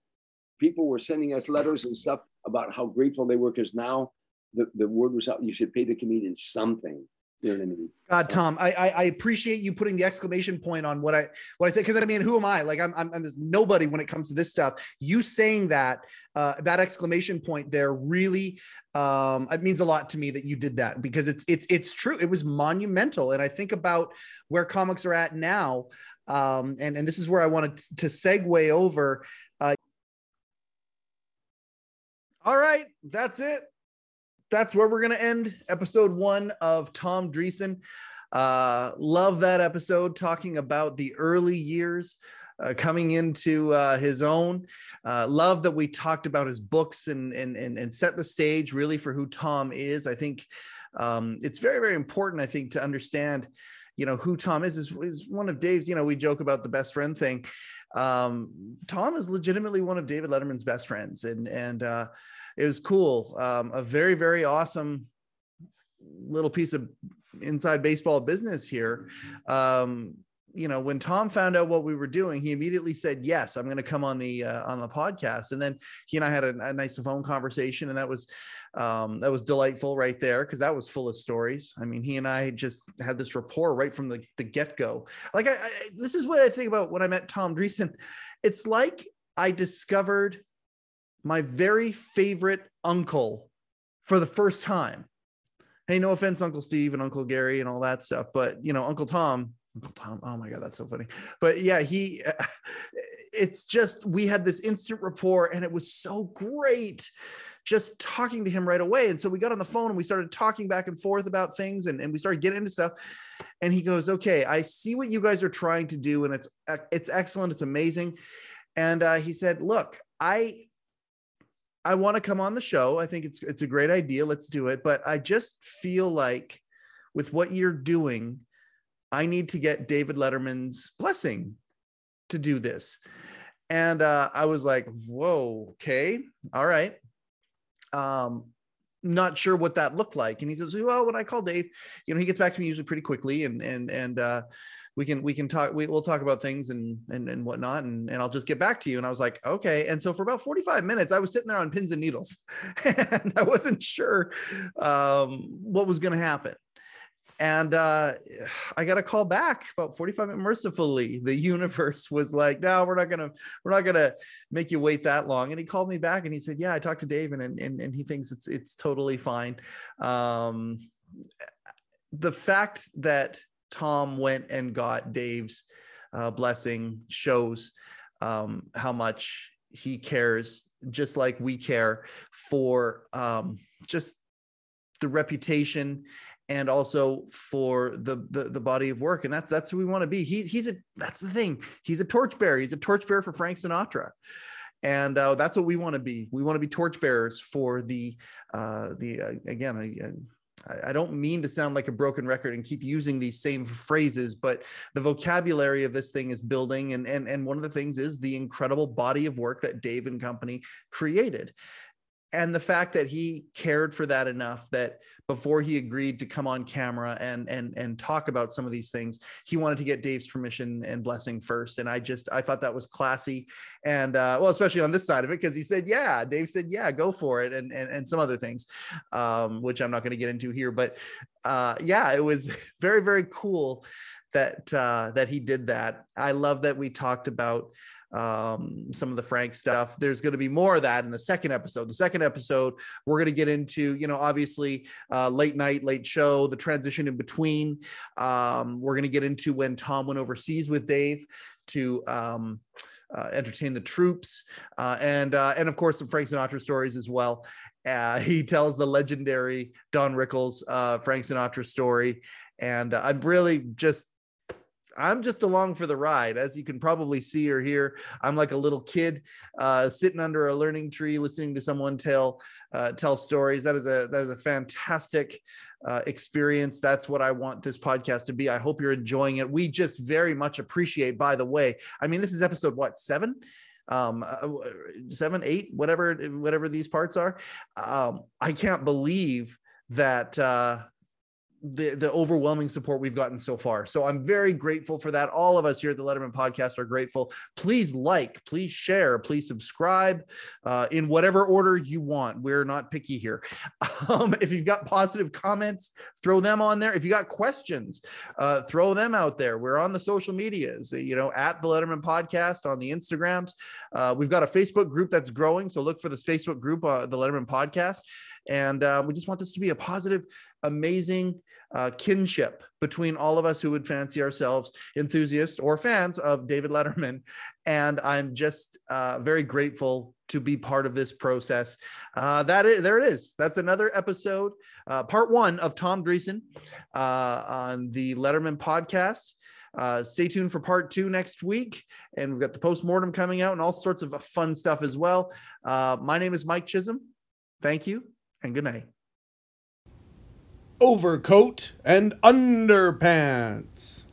people were sending us letters and stuff about how grateful they were because now the, the word was out you should pay the comedian something you know what I mean? God, Tom, I, I, appreciate you putting the exclamation point on what I what I say because I mean, who am I? Like, I'm I'm, I'm nobody when it comes to this stuff. You saying that uh, that exclamation point there really um, it means a lot to me that you did that because it's it's it's true. It was monumental, and I think about where comics are at now, um, and and this is where I wanted to segue over. Uh, all right, that's it that's where we're going to end episode one of Tom Dreesen. Uh, love that episode talking about the early years uh, coming into uh, his own. Uh, love that we talked about his books and, and, and, and set the stage really for who Tom is. I think um, it's very, very important, I think, to understand, you know, who Tom is, is, is one of Dave's, you know, we joke about the best friend thing. Um, Tom is legitimately one of David Letterman's best friends. And, and, uh, it was cool. Um, a very, very awesome little piece of inside baseball business here. Um, you know, when Tom found out what we were doing, he immediately said, "Yes, I'm going to come on the uh, on the podcast." And then he and I had a, a nice phone conversation, and that was um, that was delightful right there because that was full of stories. I mean, he and I just had this rapport right from the, the get go. Like, I, I, this is what I think about when I met Tom Dreesen. It's like I discovered my very favorite uncle for the first time. Hey, no offense, Uncle Steve and Uncle Gary and all that stuff, but you know, Uncle Tom, Uncle Tom, oh my God, that's so funny. But yeah, he, [LAUGHS] it's just, we had this instant rapport and it was so great just talking to him right away. And so we got on the phone and we started talking back and forth about things and, and we started getting into stuff. And he goes, okay, I see what you guys are trying to do. And it's, it's excellent. It's amazing. And uh, he said, look, I I want to come on the show. I think it's it's a great idea. Let's do it. But I just feel like with what you're doing, I need to get David Letterman's blessing to do this. And uh, I was like, whoa, okay, all right. Um, not sure what that looked like. And he says, well, when I call Dave, you know, he gets back to me usually pretty quickly and and and uh we can we can talk we, will talk about things and and and whatnot and, and i'll just get back to you and i was like okay and so for about 45 minutes i was sitting there on pins and needles [LAUGHS] and i wasn't sure um, what was going to happen and uh, i got a call back about 45 minutes mercifully. The universe was like no we're not gonna we're not gonna make you wait that long. And he called me back and he said yeah i talked to dave and and, and he thinks it's it's totally fine. Um, the fact that Tom went and got Dave's uh, blessing shows um, how much he cares, just like we care for um, just the reputation and also for the, the, the body of work and that's that's who we want to be. He's he's a that's the thing. He's a torchbearer. He's a torchbearer for frank sinatra. And uh, that's what we want to be. We want to be torchbearers for the uh, the uh, again I don't mean to sound like a broken record and keep using these same phrases, but the vocabulary of this thing is building. And, and, and one of the things is the incredible body of work that Dave and company created and the fact that he cared for that enough that before he agreed to come on camera and and and talk about some of these things he wanted to get dave's permission and blessing first. And i just i thought that was classy. And uh, well especially on this side of it because he said yeah dave said yeah go for it and and, and some other things um, which i'm not going to get into here. But uh, yeah it was [LAUGHS] very very cool that uh, that he did that. I love that we talked about um, some of the Frank stuff. There's going to be more of that in the second episode. The second episode, we're going to get into, you know, obviously uh, late night, late show, the transition in between. Um, we're going to get into when Tom went overseas with Dave to um, uh, entertain the troops, uh, and uh, and of course some Frank Sinatra stories as well. Uh, he tells the legendary Don Rickles uh, Frank Sinatra story, and uh, I'm really just I'm just along for the ride. As you can probably see or hear, I'm like a little kid uh, sitting under a learning tree, listening to someone tell uh, tell stories. That is a that is a fantastic uh, experience. That's what I want this podcast to be. I hope you're enjoying it. We just very much appreciate. By the way, I mean this is episode what seven um uh, seven eight whatever whatever these parts are um i can't believe that uh the the overwhelming support we've gotten so far. So I'm very grateful for that. All of us here at the Letterman Podcast are grateful. Please like, please share, please subscribe uh, in whatever order you want. We're not picky here. [LAUGHS] Um, if you've got positive comments, throw them on there. If you got questions, uh, throw them out there. We're on the social medias, you know, at the Letterman Podcast on the Instagrams. Uh, we've got a Facebook group that's growing, so look for this Facebook group, uh, the Letterman Podcast. And uh, we just want this to be a positive, amazing uh, kinship between all of us who would fancy ourselves enthusiasts or fans of David Letterman. And I'm just uh, very grateful to be part of this process. Uh, that is, there it is. That's another episode, uh, part one of Tom Dreesen uh, on the Letterman podcast. Uh, stay tuned for part two next week. And we've got the post mortem coming out and all sorts of fun stuff as well. Uh, my name is Mike Chisholm. Thank you and good night overcoat, and underpants.